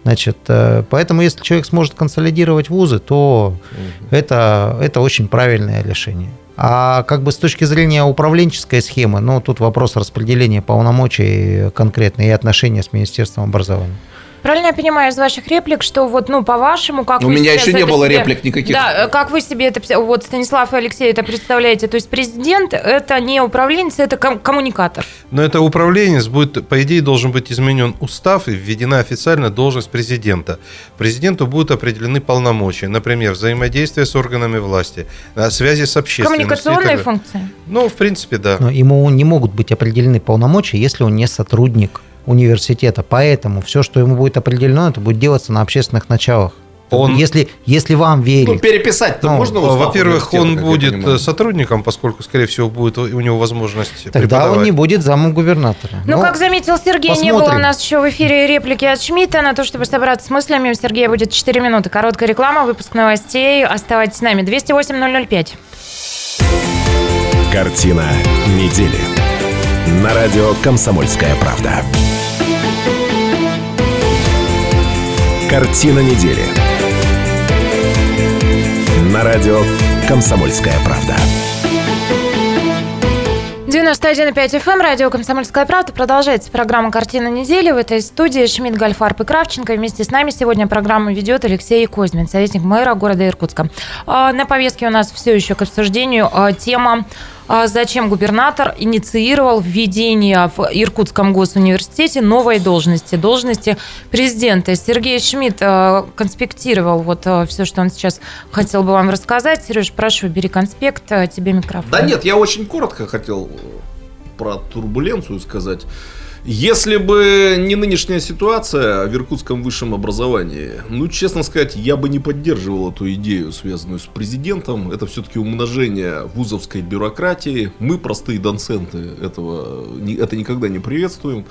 Значит, э, поэтому если человек сможет консолидировать вузы, то угу. это, это очень правильное решение. А как бы с точки зрения управленческой схемы, ну, тут вопрос распределения полномочий конкретно и отношения с Министерством образования. Правильно я понимаю из ваших реплик, что вот, ну, по-вашему, как У вы меня еще не было себе, реплик никаких. Да, как вы себе это, вот Станислав и Алексей это представляете, то есть президент это не управленец, это ком- коммуникатор. Но это управленец будет, по идее, должен быть изменен устав и введена официально должность президента. Президенту будут определены полномочия, например, взаимодействие с органами власти, связи с общественностью. Коммуникационные функции? Ну, в принципе, да. Но ему не могут быть определены полномочия, если он не сотрудник университета. Поэтому все, что ему будет определено, это будет делаться на общественных началах. Он... Если, если вам верить. Ну, переписать-то ну, можно Во-первых, он будет сотрудником, поскольку, скорее всего, будет у него возможность Тогда он не будет замом губернатора. Ну, Но как заметил Сергей, посмотрим. не было у нас еще в эфире реплики от Шмидта. На то, чтобы собраться с мыслями, у Сергея будет 4 минуты. Короткая реклама, выпуск новостей. Оставайтесь с нами. 208-005. Картина недели. На радио «Комсомольская правда». Картина недели. На радио «Комсомольская правда». 91,5 FM, эм, радио «Комсомольская правда». Продолжается программа «Картина недели». В этой студии Шмидт, Гальфарб и Кравченко. Вместе с нами сегодня программу ведет Алексей Козьмин, советник мэра города Иркутска. А, на повестке у нас все еще к обсуждению а, тема зачем губернатор инициировал введение в Иркутском госуниверситете новой должности, должности президента. Сергей Шмидт э, конспектировал вот э, все, что он сейчас хотел бы вам рассказать. Сереж, прошу, бери конспект, э, тебе микрофон. Да нет, я очень коротко хотел про турбуленцию сказать. Если бы не нынешняя ситуация в иркутском высшем образовании, ну, честно сказать, я бы не поддерживал эту идею, связанную с президентом. Это все-таки умножение вузовской бюрократии. Мы, простые доценты, этого, это никогда не приветствуем.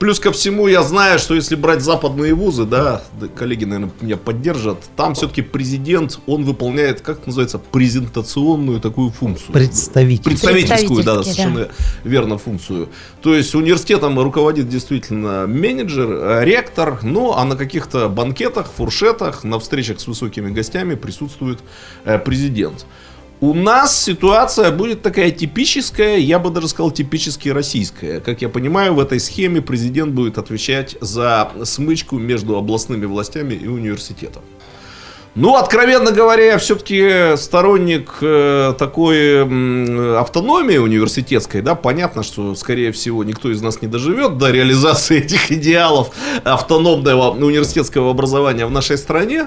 Плюс ко всему, я знаю, что если брать западные вузы, да, коллеги, наверное, меня поддержат, там все-таки президент, он выполняет, как это называется, презентационную такую функцию. Представительскую. Представительскую, да, совершенно да. верно функцию. То есть университетом руководит действительно менеджер, э, ректор, ну, а на каких-то банкетах, фуршетах, на встречах с высокими гостями присутствует э, президент. У нас ситуация будет такая типическая, я бы даже сказал типически российская. Как я понимаю, в этой схеме президент будет отвечать за смычку между областными властями и университетом. Ну, откровенно говоря, я все-таки сторонник э, такой автономии университетской, да, понятно, что, скорее всего, никто из нас не доживет до реализации этих идеалов автономного университетского образования в нашей стране,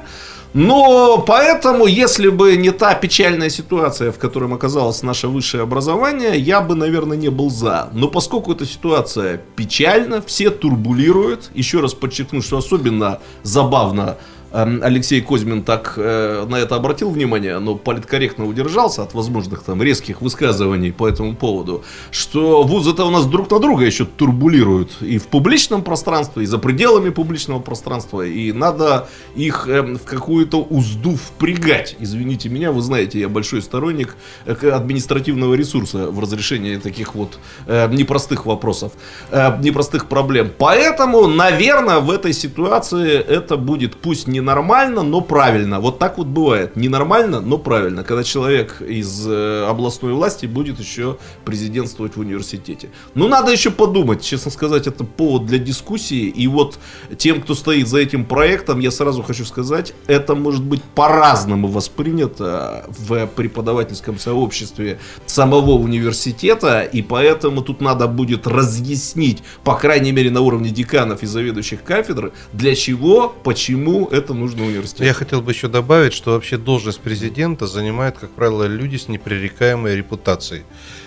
но поэтому, если бы не та печальная ситуация, в которой оказалось наше высшее образование, я бы, наверное, не был за. Но поскольку эта ситуация печальна, все турбулируют, еще раз подчеркну, что особенно забавно Алексей Козьмин так э, на это обратил внимание, но политкорректно удержался от возможных там резких высказываний по этому поводу, что вузы-то у нас друг на друга еще турбулируют и в публичном пространстве, и за пределами публичного пространства, и надо их э, в какую-то узду впрягать. Извините меня, вы знаете, я большой сторонник э, административного ресурса в разрешении таких вот э, непростых вопросов, непростых проблем. Поэтому, наверное, в этой ситуации это будет пусть не ненормально, но правильно. Вот так вот бывает. Ненормально, но правильно. Когда человек из э, областной власти будет еще президентствовать в университете. Ну, надо еще подумать. Честно сказать, это повод для дискуссии. И вот тем, кто стоит за этим проектом, я сразу хочу сказать, это может быть по-разному воспринято в преподавательском сообществе самого университета. И поэтому тут надо будет разъяснить, по крайней мере, на уровне деканов и заведующих кафедр, для чего, почему это нужно университету. Я хотел бы еще добавить, что вообще должность президента занимают, как правило, люди с непререкаемой репутацией.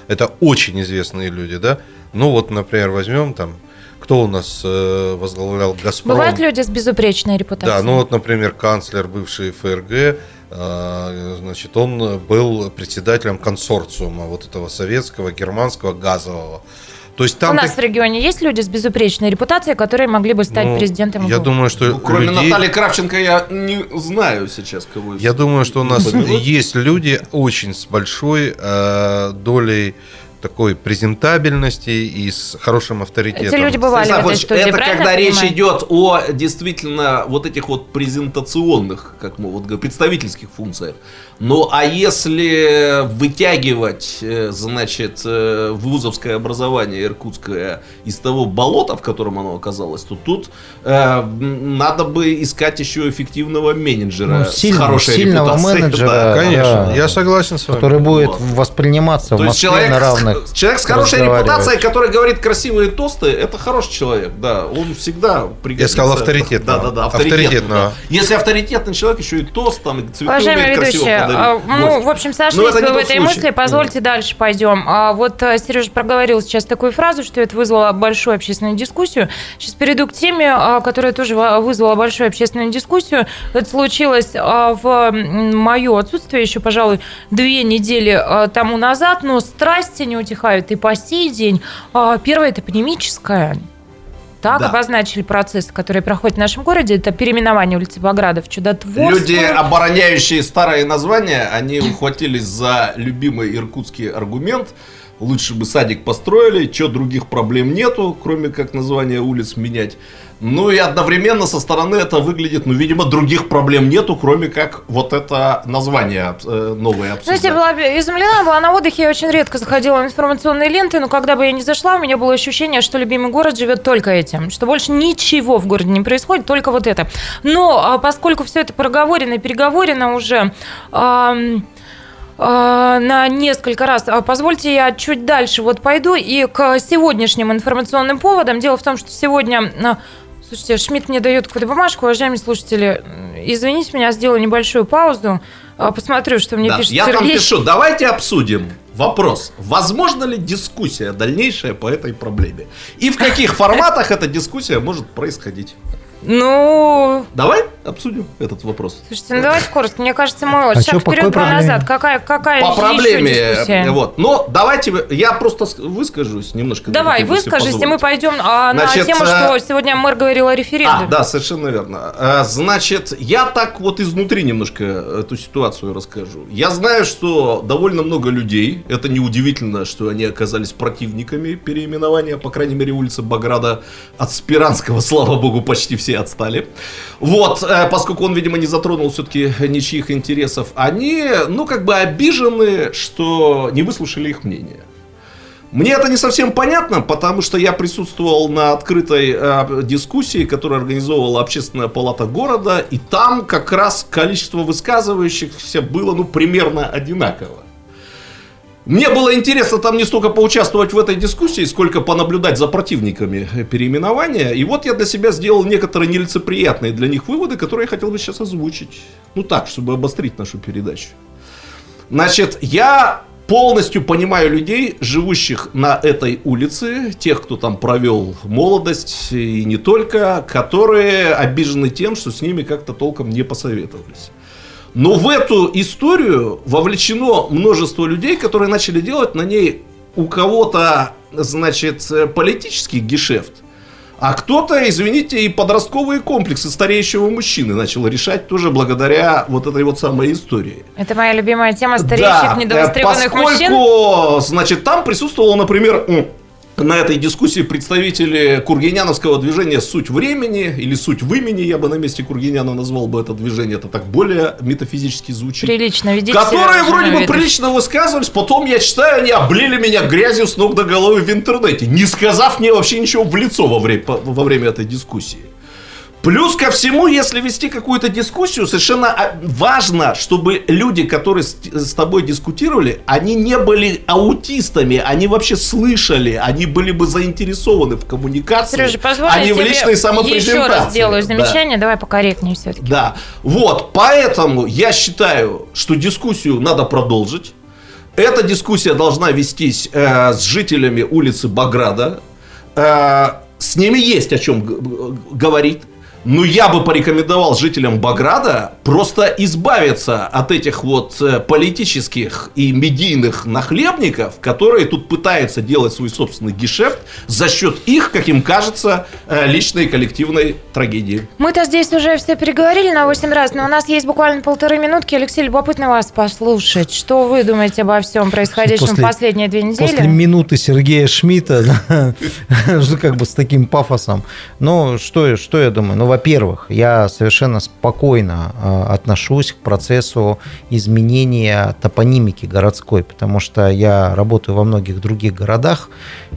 Это очень известные люди, да? Ну вот, например, возьмем там, кто у нас э, возглавлял Газпром? Бывают люди с безупречной репутацией. Да, ну вот, например, канцлер бывший ФРГ, э, значит, он был председателем консорциума вот этого советского, германского, газового. То есть там У нас так- в регионе есть люди с безупречной репутацией, которые могли бы стать ну, президентом Я думаю, что Ну, кроме людей- Натальи Кравченко я не знаю сейчас кого. Я думаю, что у нас есть люди очень с большой э, долей такой презентабельности и с хорошим авторитетом. Эти люди бывали Станислав в этой студии, это когда я речь понимаю? идет о действительно вот этих вот презентационных, как мы вот говорим, представительских функциях. Ну а если вытягивать, э, значит, э, вузовское образование иркутское из того болота, в котором оно оказалось, то тут э, надо бы искать еще эффективного менеджера Ну, с сильного- хорошей сильного репутацией. менеджера, да. Конечно, Да. я согласен с вами. который будет Вот. восприниматься в То есть Москве человек, на с- равных. Человек с хорошей репутацией, который говорит красивые тосты, это хороший человек, да, он всегда пригодится. сказал авторитетного. Да, да, да, Авторитетного. авторитетного. Если авторитетный человек, еще и тост, там, и цветы Уважаемые умеет красиво ведущие, подарить. а, ну, в общем, сошлись это не вы в этой случай. мысли, позвольте дальше пойдем. А, вот Сережа проговорил сейчас такую фразу, что это вызвало большую общественную дискуссию. Сейчас перейду к теме, а, которая тоже вызвала большую общественную дискуссию. Это случилось а, в мое отсутствие еще, пожалуй, две недели а, тому назад, но страсти не утихают и по сей день. А, Первое – это панемическое. Так Да. обозначили процессы, которые проходят в нашем городе. Это переименование улицы Баграда в Чудотворскую. Люди, обороняющие старые названия, они ухватились за любимый иркутский аргумент. Лучше бы садик построили, что других проблем нету, кроме как название улиц менять. Ну и одновременно со стороны это выглядит, ну, видимо, других проблем нету, кроме как вот это название э, новое обсуждать. Знаете, я была изумлена, была на отдыхе, я очень редко заходила в информационные ленты, но когда бы я ни зашла, у меня было ощущение, что любимый город живет только этим, что больше ничего в городе не происходит, только вот это. Но а, поскольку все это проговорено и переговорено уже... а, на несколько раз. А, Позвольте, я чуть дальше вот пойду и к сегодняшним информационным поводам. Дело в том, что сегодня... а, Слушайте, Шмидт мне дает какую-то бумажку. Уважаемые слушатели, извините меня, сделаю небольшую паузу. А, Посмотрю, что мне Да, пишет я там Сергей. пишу, давайте обсудим вопрос. Возможно ли дискуссия дальнейшая по этой проблеме? И в каких форматах эта дискуссия может происходить? Ну, Давай обсудим этот вопрос. слушайте, ну давайте коротко. Мне кажется, мы вот А шаг вперед, какой два проблеме? назад. Какая, какая По еще проблеме, дискуссия? э, вот. Но давайте я просто выскажусь немножко. Давай, если выскажись, и мы пойдем а, Значит, на тему, э, что сегодня мэр говорил о А, референдуме. да, совершенно верно. Э, Значит, я так вот изнутри немножко эту ситуацию расскажу. Я знаю, что довольно много людей, это неудивительно, что они оказались противниками переименования, по крайней мере, улицы Баграда от Спиранского, слава богу, почти все отстали. Вот, э, поскольку он, видимо, не затронул все-таки ничьих интересов, они, ну, как бы обижены, что не выслушали их мнение. Мне это не совсем понятно, потому что я присутствовал на открытой э, дискуссии, которую организовывала общественная палата города, и там как раз количество высказывающихся было, ну, примерно одинаково. Мне было интересно там не столько поучаствовать в этой дискуссии, сколько понаблюдать за противниками э, переименования. И вот я для себя сделал некоторые нелицеприятные для них выводы, которые я хотел бы сейчас озвучить. Ну так, чтобы обострить нашу передачу. Значит, я полностью понимаю людей, живущих на этой улице, тех, кто там провел молодость и не только, которые обижены тем, что с ними как-то толком не посоветовались. Но в эту историю вовлечено множество людей, которые начали делать на ней у кого-то, значит, политический гешефт, а кто-то, извините, и подростковые комплексы стареющего мужчины начал решать тоже благодаря вот этой вот самой истории. Это моя любимая тема стареющих Да, недовостребованных поскольку, мужчин. значит, там присутствовала, например, на этой дискуссии представители кургиняновского движения «Суть времени» или «Суть в имени», я бы на месте Кургиняна назвал бы это движение, это так более метафизически звучит. Прилично ведите Которые вроде бы видно. прилично высказывались, потом я читаю, они облили меня грязью с ног до головы в интернете, не сказав мне вообще ничего в лицо во время, во время этой дискуссии. Плюс ко всему, если вести какую-то дискуссию, совершенно а, важно, чтобы люди, которые с, с тобой дискутировали, они не были аутистами, они вообще слышали, они были бы заинтересованы в коммуникации, Сережа, позволь, а не в личной самопрезентации. еще раз сделаю Да. замечание, давай покорректнее все-таки. Да, вот, поэтому я считаю, что дискуссию надо продолжить. Эта дискуссия должна вестись э, с жителями улицы Баграда. Э, с ними есть о чем говорить. Но я бы порекомендовал жителям Баграда просто избавиться от этих вот э, политических и медийных нахлебников, которые тут пытаются делать свой собственный гешефт за счет их, как им кажется, э, личной и коллективной трагедии. Мы-то здесь уже все переговорили на 8 раз, но у нас есть буквально полторы минутки. Алексей, любопытно вас послушать. Что вы думаете обо всем происходящем После- последние две недели? После минуты Сергея Шмидта, как бы с таким пафосом. Ну, что, я- что я думаю? Ну, во-первых, я совершенно спокойно э, отношусь к процессу изменения топонимики городской, потому что я работаю во многих других городах,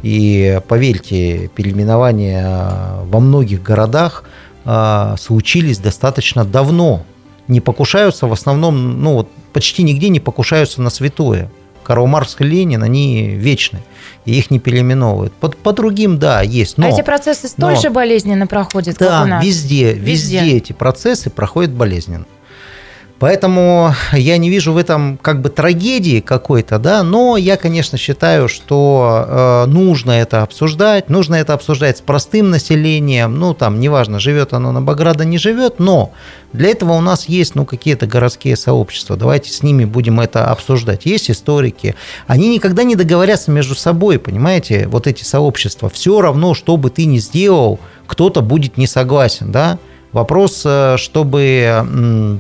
и, поверьте, переименования во многих городах э, случились достаточно давно. Не покушаются в основном, ну, вот почти нигде не покушаются на святое. Карл Маркс и Ленин, они вечны, и их не переименовывают. По, по другим, да, есть, но... а эти процессы столь но- же болезненно проходят, как у да, нас? везде, Везде. везде, эти процессы проходят болезненно. Поэтому я не вижу в этом как бы трагедии какой-то, да, но я, конечно, считаю, что э, нужно это обсуждать, нужно это обсуждать с простым населением, ну, там, неважно, живет оно на Баграда, не живет, но для этого у нас есть, ну, какие-то городские сообщества, давайте с ними будем это обсуждать. Есть историки, они никогда не договорятся между собой, понимаете, вот эти сообщества. Все равно, что бы ты ни сделал, кто-то будет не согласен, да. Вопрос, э, чтобы...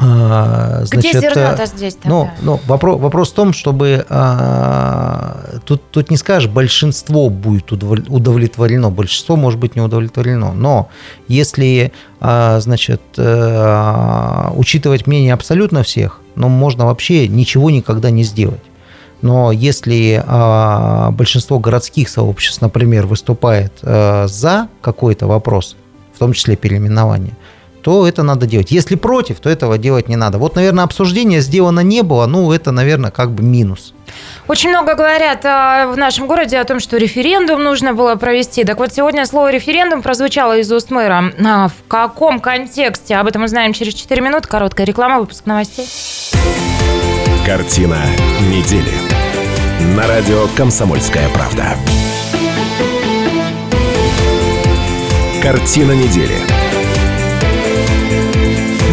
а, Где значит, зерно-то э, здесь ну, тогда? ну вопрос, вопрос в том, чтобы а, тут, тут не скажешь, большинство будет удовле- удовлетворено, большинство может быть не удовлетворено, но если, а, значит, э, учитывать мнение абсолютно всех, ну, можно вообще ничего никогда не сделать. Но если а, большинство городских сообществ, например, выступает а, за какой-то вопрос, в том числе переименование, то это надо делать. Если против, то этого делать не надо. Вот, наверное, обсуждение сделано не было, ну, это, наверное, как бы минус. Очень много говорят а, в нашем городе о том, что референдум нужно было провести. Так вот, сегодня слово «референдум» прозвучало из уст мэра. А, в каком контексте? Об этом узнаем через 4 минуты. Короткая реклама, выпуск новостей. Картина недели. На радио «Комсомольская правда». Картина недели.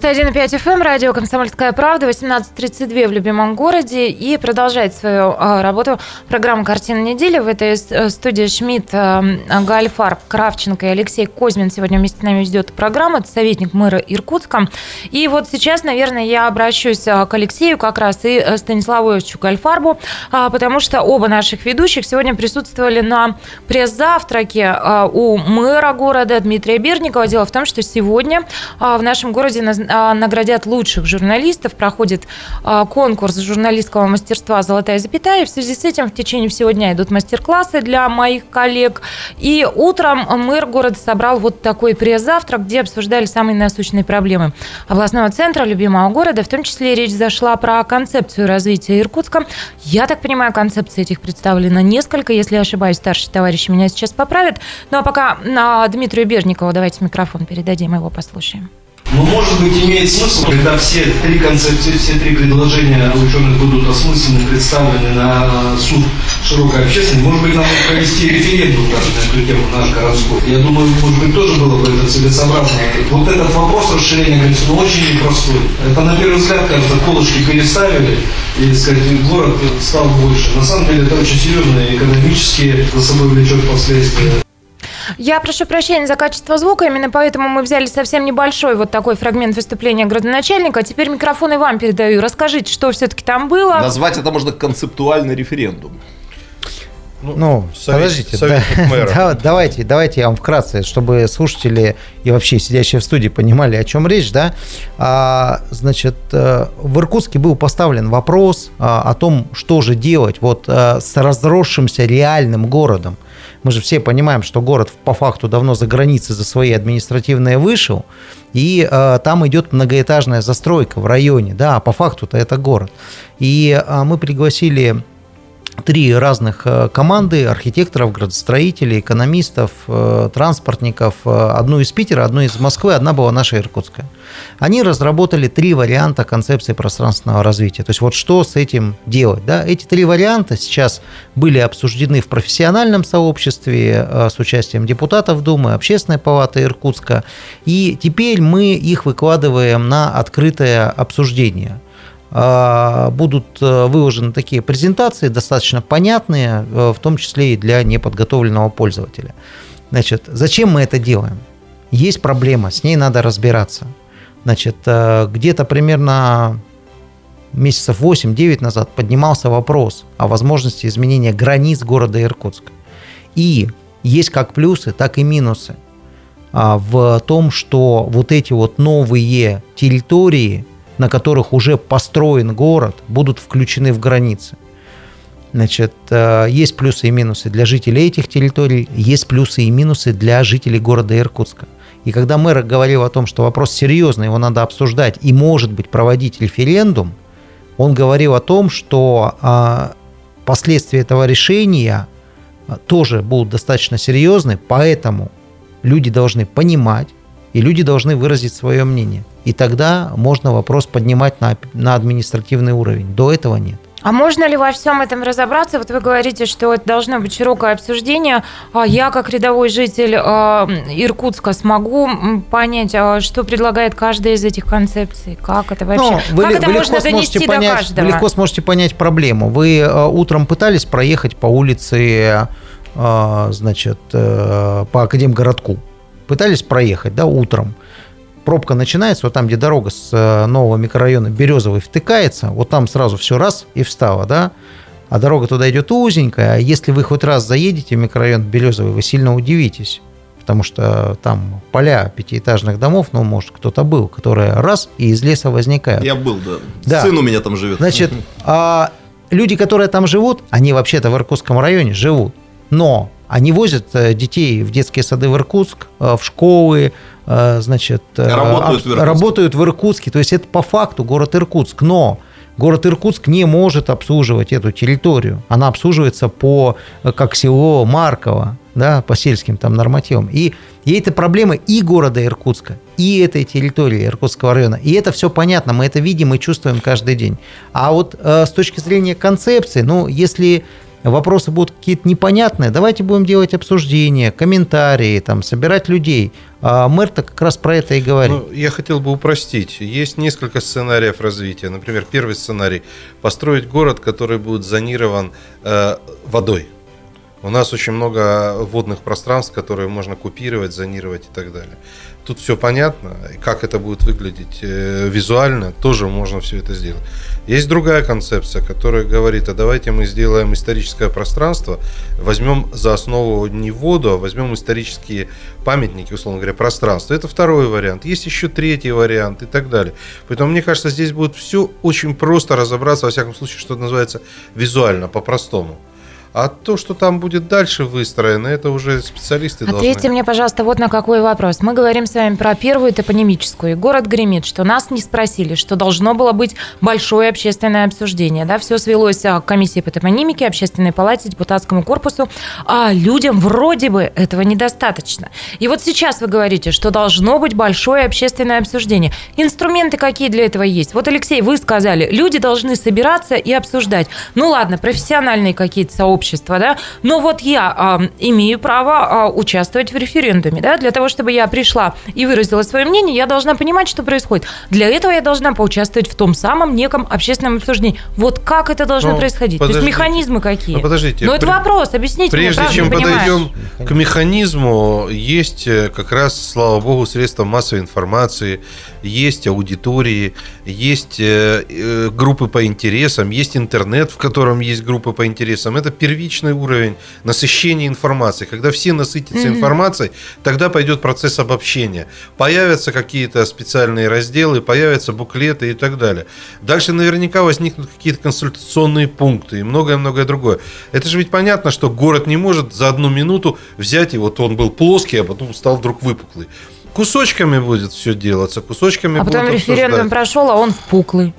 91,5 FM, радио «Комсомольская правда», 18.32 в любимом городе. И продолжает свою а, работу программа «Картина недели». В этой э, студии Шмидт, а, Гальфар, Кравченко и Алексей Козьмин сегодня вместе с нами ведет программу. Это советник мэра Иркутска. И вот сейчас, наверное, я обращусь а, к Алексею как раз и э, Станиславу Ильичу Гальфарбу, а, потому что оба наших ведущих сегодня присутствовали на пресс-завтраке у мэра города Дмитрия Берникова. Дело в том, что сегодня в нашем городе наз- а, наградят лучших журналистов. Проходит а, конкурс журналистского мастерства «Золотая запятая». В связи с этим в течение всего дня идут мастер-классы для моих коллег. И утром мэр города собрал вот такой пресс-завтрак, где обсуждали самые насущные проблемы областного центра, любимого города. В том числе речь зашла про концепцию развития Иркутска. Я так понимаю, концепций этих представлено несколько. Если я ошибаюсь, старшие товарищи меня сейчас поправят. Ну а пока на Дмитрию Берникову давайте микрофон передадим, его послушаем. Но, может быть, имеет смысл, когда все три концепции, все три предложения ученых будут осмыслены, представлены на суд широкой общественности, может быть, нам провести референдум даже на эту тему наш городской. Я думаю, может быть, тоже было бы это целесообразно. Вот этот вопрос расширения границ, он очень непростой. Это, на первый взгляд, кажется, колышки переставили, и, сказать, город стал больше. На самом деле, это очень серьезные экономические за собой влечет последствия. Я прошу прощения за качество звука, именно поэтому мы взяли совсем небольшой вот такой фрагмент выступления градоначальника. А теперь микрофон и вам передаю. Расскажите, что все-таки там было. Назвать это можно концептуальный референдум. Ну, совет- подождите, советник да- мэра. да- давайте, давайте я вам вкратце, чтобы слушатели и вообще сидящие в студии понимали, о чем речь, да. А, значит, э, в Иркутске был поставлен вопрос а, о том, что же делать вот а, с разросшимся реальным городом. Мы же все понимаем, что город по факту давно за границей за свои административные вышел, и э, там идет многоэтажная застройка в районе, да, а по факту-то это город. И э, мы пригласили три разных э, команды архитекторов, градостроителей, экономистов, э, транспортников. э, Одну из Питера, одну из Москвы, одна была наша иркутская. Они разработали три варианта концепции пространственного развития. То есть вот что с этим делать. Да? Эти три варианта сейчас были обсуждены в профессиональном сообществе с участием депутатов Думы, Общественной палаты Иркутска. И теперь мы их выкладываем на открытое обсуждение будут э, выложены такие презентации, достаточно понятные, э, в том числе и для неподготовленного пользователя. Значит, зачем мы это делаем? Есть проблема, с ней надо разбираться. Значит, э, где-то примерно месяцев 8-9 назад поднимался вопрос о возможности изменения границ города Иркутска. И есть как плюсы, так и минусы а, в том, что вот эти вот новые территории, на которых уже построен город, будут включены в границы. Значит, э, есть плюсы и минусы для жителей этих территорий, есть плюсы и минусы для жителей города Иркутска. И когда мэр говорил о том, что вопрос серьезный, его надо обсуждать и, может быть, проводить референдум, он говорил о том, что а, последствия этого решения а, тоже будут достаточно серьезны, поэтому люди должны понимать, и люди должны выразить свое мнение. И тогда можно вопрос поднимать на, на административный уровень. До этого нет. А можно ли во всем этом разобраться? Вот вы говорите, что это должно быть широкое обсуждение. А Я, как рядовой житель а, Иркутска, смогу понять, а, что предлагает каждая из этих концепций? Как это вообще? Ну, вы, как это вы можно донести до понять, каждого? Вы легко сможете понять проблему. Вы э, утром пытались проехать по улице, э, значит, э, по Академгородку. Пытались проехать, да, утром. Пробка начинается, вот там, где дорога с э, нового микрорайона Березовый втыкается, вот там сразу все раз и встало, да, а дорога туда идет узенькая, а если вы хоть раз заедете в микрорайон Березовый, вы сильно удивитесь, потому что там поля пятиэтажных домов, ну, может, кто-то был, которые раз и из леса возникают. Я был, да. Да. Сын у меня там живет. Значит, а люди, которые там живут, они вообще-то в Иркутском районе живут, но они возят э, детей в детские сады в Иркутск, э, в школы, э, значит, Работают в Иркутске. работают в Иркутске. То есть это по факту город Иркутск. Но город Иркутск не может обслуживать эту территорию. Она обслуживается по, как село Марково, да, по сельским там нормативам. И, и это проблема и города Иркутска, и этой территории Иркутского района. И это все понятно, мы это видим и чувствуем каждый день. А вот э, с точки зрения концепции, ну, если вопросы будут какие-то непонятные, давайте будем делать обсуждения, комментарии, там, собирать людей. А мэр-то как раз про это и говорит. Ну, я хотел бы упростить. Есть несколько сценариев развития. Например, первый сценарий – построить город, который будет зонирован э, водой. У нас очень много водных пространств, которые можно купировать, зонировать и так далее. Тут все понятно, как это будет выглядеть э, визуально, тоже можно все это сделать. Есть другая концепция, которая говорит, а давайте мы сделаем историческое пространство, возьмем за основу не воду, а возьмем исторические памятники, условно говоря, пространство. Это второй вариант. Есть еще третий вариант и так далее. Поэтому, мне кажется, здесь будет все очень просто разобраться, во всяком случае, что называется, визуально, по-простому. А то, что там будет дальше выстроено, это уже специалисты Ответьте должны. мне, пожалуйста, вот на какой вопрос. Мы говорим с вами про первую топонимическую. И город гремит, что нас не спросили, что должно было быть большое общественное обсуждение. Да? Все свелось а, к комиссии по топонимике, общественной палате, депутатскому корпусу. А людям вроде бы этого недостаточно. И вот сейчас вы говорите, что должно быть большое общественное обсуждение. Инструменты какие для этого есть? Вот, Алексей, вы сказали, люди должны собираться и обсуждать. Ну ладно, профессиональные какие-то сообщества общества, да, но вот я а, имею право а, участвовать в референдуме, да, для того, чтобы я пришла и выразила свое мнение, я должна понимать, что происходит. Для этого я должна поучаствовать в том самом неком общественном обсуждении. Вот как это должно Ну, происходить? То есть подождите. механизмы какие? Ну, подождите. Ну, это При- вопрос, объясните мне, Прежде правда, чем подойдем к механизму, есть э, как раз, слава богу, средства массовой информации, есть аудитории, есть э, э, группы по интересам, есть интернет, в котором есть группы по интересам. Это первичный уровень насыщения информации. Когда все насытятся информацией, тогда пойдет процесс обобщения. Появятся какие-то специальные разделы, появятся буклеты и так далее. Дальше наверняка возникнут какие-то консультационные пункты и многое-многое другое. Это же ведь понятно, что город не может за одну минуту взять, и вот он был плоский, а потом стал вдруг выпуклый. Кусочками будет все делаться, кусочками А потом референдум прошел, а он впуклый.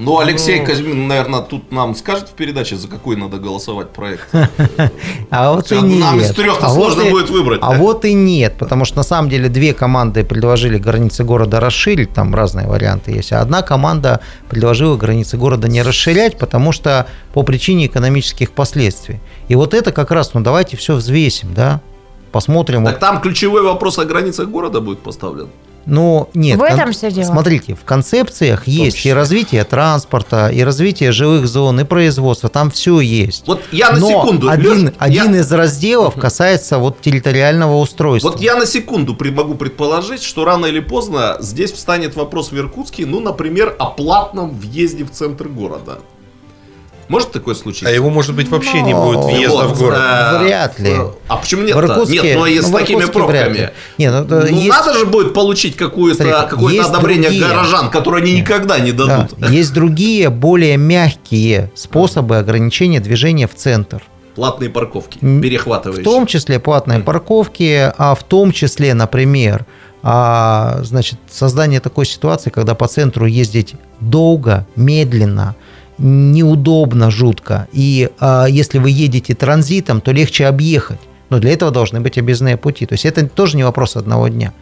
Ну, Алексей Казьмин, наверное, тут нам скажет в передаче, за какой надо голосовать проект. А вот и Нам- нам нет. из трех-то А сложно будет выбрать, А вот и нет, потому что на самом деле две команды предложили границы города расширить, там разные варианты есть, а одна команда предложила границы города не расширять, потому что по причине экономических последствий. И вот это как раз, ну давайте все взвесим, да, посмотрим. Так вот, там ключевой вопрос о границах города будет поставлен. ну, нет, В этом всё дело. Смотрите, в концепциях есть и числе. развитие транспорта, и развитие жилых зон, и производства, там все есть. Вот я на Но секунду, один, Лёш, один я- из разделов касается вот территориального устройства. Вот я на секунду могу предположить, что рано или поздно здесь встанет вопрос в Иркутске, ну, например, о платном въезде в центр города. Может такое случиться? А его, может быть, вообще не Ну, будет въезда Вот, в город. э, Вряд ли. А почему нет? В Иркутске- Нет, но и с ну, такими пробками. ли. Не, ну, да, Ну, есть- надо же будет получить какое-то какое одобрение другие. горожан, которое они никогда не Да. дадут. Есть другие, более мягкие способы ограничения движения в центр. Платные парковки, перехватывающие. В том числе платные парковки, а в том числе, например, а, значит, создание такой ситуации, когда по центру ездить долго, медленно, неудобно, жутко. И а, если вы едете транзитом, то легче объехать. Но для этого должны быть объездные пути. То есть это тоже не вопрос одного дня.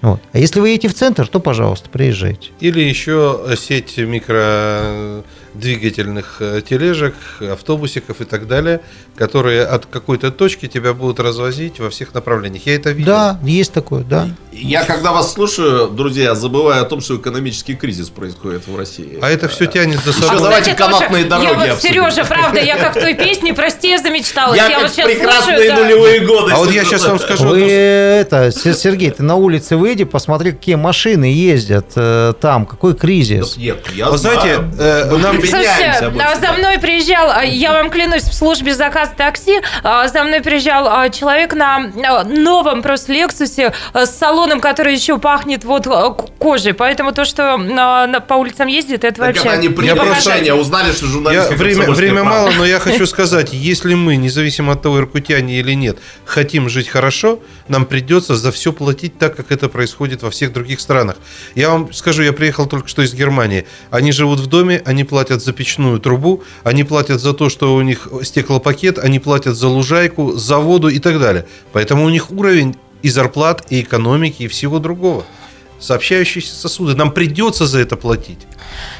Вот. А если вы едете в центр, то, пожалуйста, приезжайте. Или еще сеть микродвигательных э, тележек, автобусиков и так далее, которые от какой-то точки тебя будут развозить во всех направлениях. Я это видел. Да, есть такое, да. Я когда вас слушаю, друзья, забываю о том, что экономический кризис происходит в России. А это все тянет за Еще собой. давайте Кстати, тоже, канатные дороги Я вот. Сережа, правда, я как в той песне, прости, я замечталась. Я, Я, как вот сейчас прекрасные слушаю, да. нулевые годы. А вот я сейчас вам скажу Вы это, Се- Сергей, ты на улице выйди, посмотри, какие машины ездят э, там, какой кризис. Нет, я знаете, э, Мы нам- Слушайте, а за мной приезжал, а, я вам клянусь, в службе заказ такси, а, за мной приезжал а, человек на а, новом просто Лексусе а, с салоном, который еще пахнет вот к- кожей. Поэтому то, что на- на- по улицам ездит, это Так вообще... это они не приняли просто- решение, узнали, что Я, журналистика время «Комсомольская время правда». мало, но я хочу сказать, если мы, независимо от того, иркутяне или нет, хотим жить хорошо, нам придется за все платить так, как это происходит во всех других странах. Я вам скажу, я приехал только что из Германии. Они живут в доме, они платят за печную трубу, они платят за то, что у них стеклопакет, они платят за лужайку, за воду и так далее. Поэтому у них уровень и зарплат, и экономики, и всего другого. Сообщающиеся сосуды. Нам придется за это платить.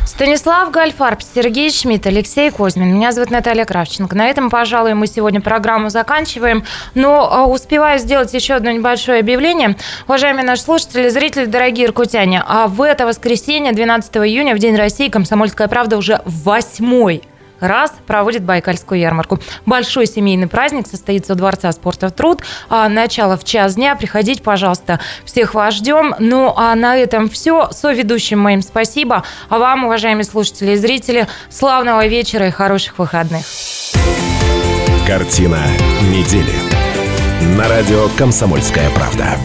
Станислав Гальфарб, Сергей Шмидт, Алексей Козьмин. Меня зовут Наталья Кравченко. На этом, пожалуй, мы сегодня программу заканчиваем. Но а, успеваю сделать еще одно небольшое объявление. Уважаемые наши слушатели, зрители, дорогие иркутяне, а в это воскресенье, 12 июня, в День России, «Комсомольская правда» уже восьмой раз проводит Байкальскую ярмарку. Большой семейный праздник состоится у Дворца спорта «Труд». А, Начало в час дня. Приходите, пожалуйста. Всех вас ждем. Ну, а на этом все. Соведущим моим спасибо. А вам, уважаемые слушатели и зрители, славного вечера и хороших выходных. Картина недели. На радио «Комсомольская правда».